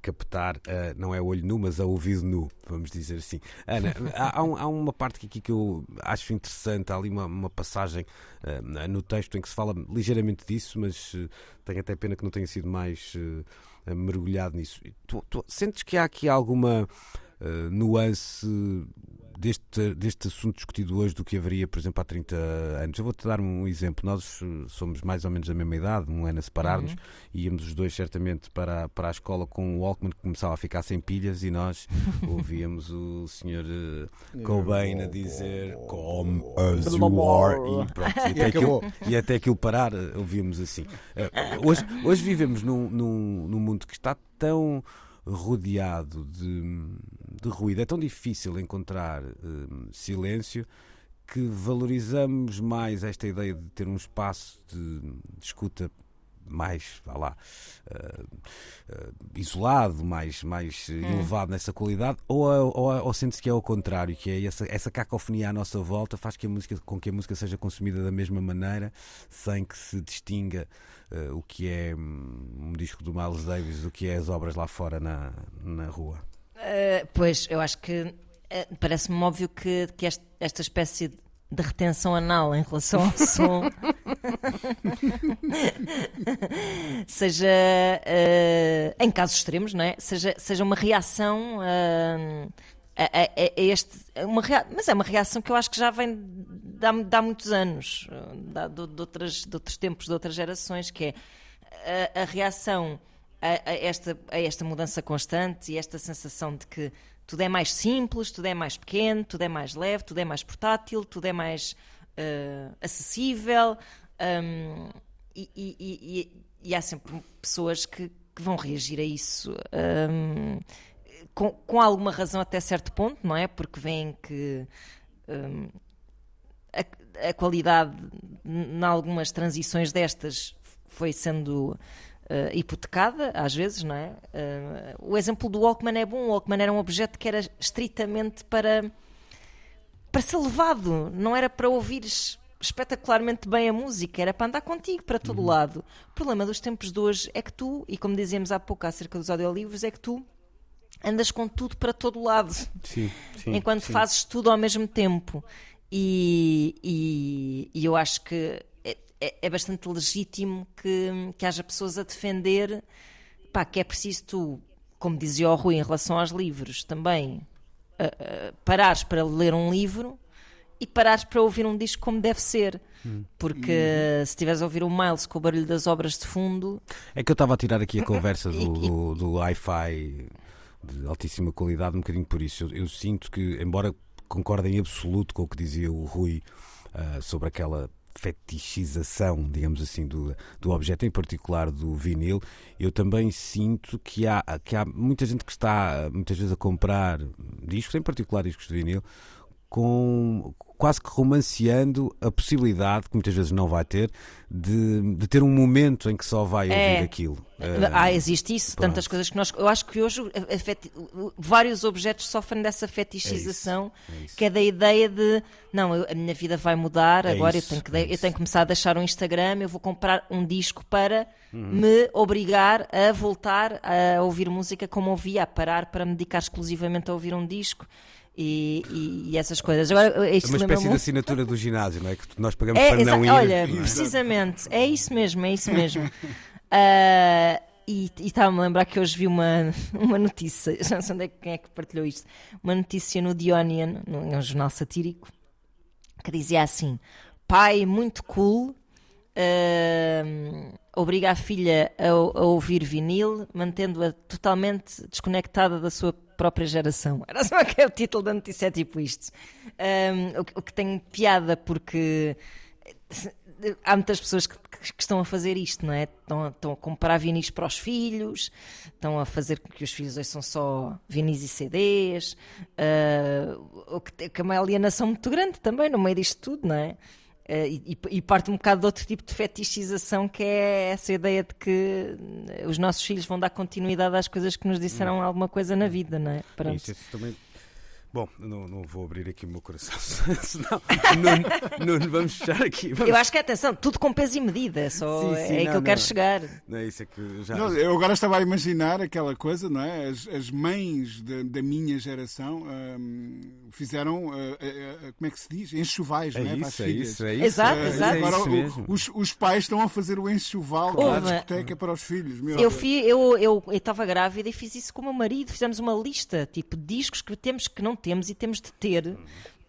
S1: captar, uh, não é olho nu, mas a ouvido nu, vamos dizer assim. Ana, (laughs) há, há, uma parte aqui que eu acho interessante, há ali uma, uma passagem uh, no texto em que se fala ligeiramente disso, mas tenho até pena que não tenha sido mais mergulhado nisso. Tu, tu, sentes que há aqui alguma nuance deste, deste assunto discutido hoje do que haveria, por exemplo, há 30 anos. Eu vou-te dar um exemplo. Nós eh, somos mais ou menos da mesma idade, um ano a separar-nos, uhum. íamos os dois certamente para, para a escola com o Walkman que começava a ficar sem pilhas e nós (laughs) ouvíamos o senhor uh, Cobain a dizer Come as you are e, pronto, e, (laughs) até aquilo, e até aquilo parar eh, ouvíamos assim. Uh, hoje, hoje vivemos num, num, num mundo que está tão rodeado de, de ruído. É tão difícil encontrar um, silêncio que valorizamos mais esta ideia de ter um espaço de, de escuta mais, vá lá, uh, uh, isolado, mais, mais hum. elevado nessa qualidade, ou, ou, ou sente-se que é o contrário, que é essa, essa cacofonia à nossa volta faz que a música, com que a música seja consumida da mesma maneira, sem que se distinga uh, o que é um disco do Miles Davis do que é as obras lá fora na, na rua?
S2: Uh, pois, eu acho que uh, parece-me óbvio que, que esta, esta espécie de retenção anal em relação ao som (laughs) seja em casos extremos, não é? Seja, seja uma reação a, a, a este, uma rea... mas é uma reação que eu acho que já vem de há, muitos anos, de, de, outras, de outros tempos, de outras gerações, que é a, a reação a, esta, a esta mudança constante e esta sensação de que tudo é mais simples, tudo é mais pequeno, tudo é mais leve, tudo é mais portátil, tudo é mais uh, acessível. Um, e, e, e, e, há sempre pessoas que, que vão reagir a isso um, com, com, alguma razão até certo ponto, não é? Porque veem que um, a, a, qualidade em algumas transições destas foi sendo uh, hipotecada, às vezes, não é? Uh, o exemplo do Walkman é bom. O Walkman era um objeto que era estritamente para, para ser levado, não era para ouvires espetacularmente bem a música, era para andar contigo para todo uhum. lado. O problema dos tempos de hoje é que tu, e como dizíamos há pouco acerca dos audiolivros, é que tu andas com tudo para todo lado.
S1: Sim, sim,
S2: enquanto
S1: sim.
S2: fazes tudo ao mesmo tempo. E, e, e eu acho que é, é, bastante legítimo que, que haja pessoas a defender pá, que é preciso tu, como dizia o Rui em relação aos livros, também uh, uh, parares para ler um livro e parares para ouvir um disco como deve ser. Hum. Porque hum. se estiveres a ouvir o Miles com o barulho das obras de fundo.
S1: É que eu estava a tirar aqui a conversa (coughs) do, do, do hi-fi de altíssima qualidade, um bocadinho por isso. Eu, eu, sinto que, embora concorde em absoluto com o que dizia o Rui uh, sobre aquela fetichização, digamos assim, do, do objeto, em particular do vinil, eu também sinto que há, que há muita gente que está muitas vezes a comprar discos, em particular discos de vinil, com quase que romanceando a possibilidade, que muitas vezes não vai ter, de, de ter um momento em que só vai ouvir
S2: é.
S1: aquilo.
S2: Ah, existe isso, Pronto. tantas coisas que nós. Eu acho que hoje vários objetos sofrem dessa fetichização, é isso, é que é da ideia de não, eu, a minha vida vai mudar, é agora isso, eu, tenho que, eu tenho que começar a deixar um Instagram, eu vou comprar um disco para uhum. me obrigar a voltar a ouvir música como ouvia, a parar para me dedicar exclusivamente a ouvir um disco e, e, e, essas coisas. Agora,
S1: é uma espécie de assinatura do ginásio, não é? Que nós pagamos
S2: é,
S1: para não ir.
S2: Olha, precisamente, é isso mesmo, é isso (laughs) mesmo. uh, e, e estava-me a lembrar que hoje vi uma, (laughs) uma notícia, (laughs) já não sei onde é, quem é que partilhou isto, uma notícia no The Onion, num jornal satírico, que dizia assim: pai muito cool uh, obriga a filha a, a ouvir vinil, mantendo-a totalmente desconectada da sua própria geração. (laughs) Era só que é o título da notícia, é tipo isto. Um, o, o, que tem piada porque há muitas pessoas que, que, estão a fazer isto, não é? Estão, estão, a comprar vinis para os filhos, estão a fazer com que os filhos ouçam só vinis e CDs, uh, o que, que é uma alienação muito grande também no meio disto tudo, não é? Uh, e, e, parte um bocado de outro tipo de fetichização que é essa ideia de que os nossos filhos vão dar continuidade às coisas que nos disseram não. alguma coisa na vida, não é?
S1: Pronto. Isso, isso também Bom, não, não vou abrir aqui o meu coração, (laughs) senão não, não, vamos fechar aqui. Vamos...
S2: Eu acho que, atenção, tudo com peso e medida, só sim, sim, é aí que eu quero chegar.
S1: Não é isso, é que já...
S3: Não, eu agora estava a imaginar aquela coisa, não é? As, as mães de, da minha geração hum, fizeram, uh, uh, uh, como é que se diz? Enxovais,
S1: é
S3: não é?
S1: Isso, é isso, é
S2: isso. Exato, exato.
S3: Agora
S1: é
S3: o, os, os, pais estão a fazer o enxoval da discoteca para os filhos.
S2: Meu eu, fui, eu, eu, eu estava grávida e fiz isso com o meu marido, fizemos uma lista, tipo, discos que temos que não temos e temos de ter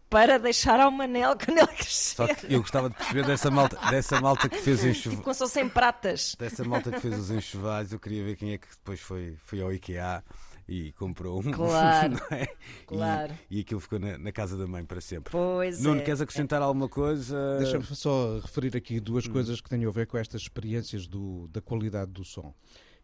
S2: para deixar ao Manel quando ele crescer.
S1: Só que eu gostava de perceber dessa malta, dessa malta que fez enxoval.
S2: Tipo, só sem pratas.
S1: Dessa malta que fez os enxovais, eu queria ver quem é que depois foi, foi ao IKEA e comprou um. (laughs)
S2: Claro.
S1: É?
S2: claro.
S1: E, e, aquilo ficou na, na, casa da mãe para sempre.
S2: Pois
S1: Nuno,
S2: é.
S1: queres acrescentar é. alguma coisa?
S4: Deixa-me só referir aqui duas hum. coisas que têm a ver com estas experiências do, da qualidade do som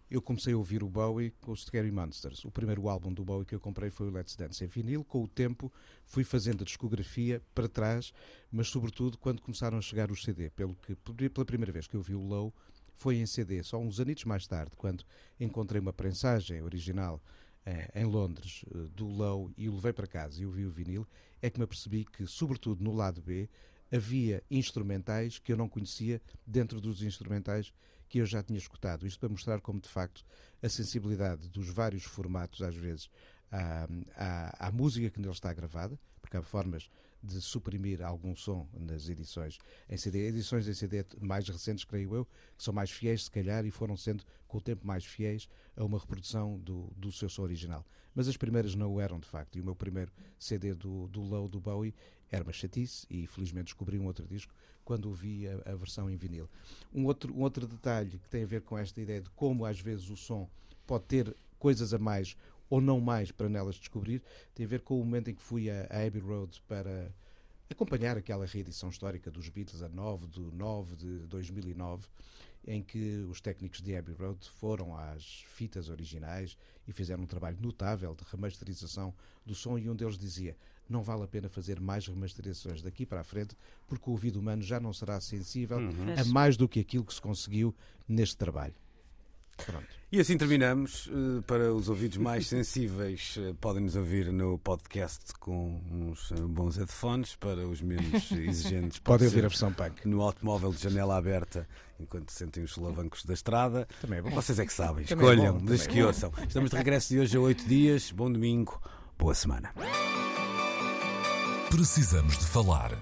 S4: eu comecei a ouvir o Bowie com os Scary Monsters. O primeiro álbum do Bowie que eu comprei foi o Let's Dance em vinil. Com o tempo fui fazendo a discografia para trás, mas sobretudo quando começaram a chegar os CD. Pelo que, pela primeira vez que eu vi o Low foi em CD. Só uns anitos mais tarde, quando encontrei uma prensagem original eh, em Londres eh, do Low e o levei para casa e ouvi o vinil, é que me apercebi que, sobretudo no lado B, havia instrumentais que eu não conhecia dentro dos instrumentais que eu já tinha escutado. Isto para mostrar como, de facto, a sensibilidade dos vários formatos, às vezes, à, à, à música que nele está gravada, porque há formas de suprimir algum som nas edições em CD. Edições em CD mais recentes, creio eu, que são mais fiéis, se calhar, e foram sendo, com o tempo, mais fiéis a uma reprodução do, do seu som original. Mas as primeiras não o eram, de facto. E o meu primeiro CD do, do Low do Bowie era uma chatice, e felizmente descobri um outro disco quando ouvi a, a, versão em vinil. Um outro, um outro detalhe que tem a ver com esta ideia de como às vezes o som pode ter coisas a mais ou não mais para nelas descobrir, tem a ver com o momento em que fui a, a Abbey Road para acompanhar aquela reedição histórica dos Beatles a 9 de 9 de 2009, em que os técnicos de Abbey Road foram às fitas originais e fizeram um trabalho notável de remasterização do som e um deles dizia não vale a pena fazer mais remasterizações daqui para a frente porque o ouvido humano já não será sensível
S1: Uhum.
S4: a mais do que aquilo que se conseguiu neste trabalho. Pronto.
S1: E assim terminamos. Eh, Para os ouvidos mais (laughs) sensíveis, eh, podem nos ouvir no podcast com uns eh, bons headphones. Para os menos (laughs) exigentes, pode
S4: Podem ouvir a versão punk.
S1: no automóvel de janela aberta enquanto sentem os solavancos da estrada.
S4: Também é bom.
S1: Vocês é que sabem.
S4: Também é
S1: Escolham,
S4: bom,
S1: desde que
S4: é
S1: ouçam. Estamos de regresso de hoje a oito dias. Bom domingo, boa semana.
S5: Precisamos de falar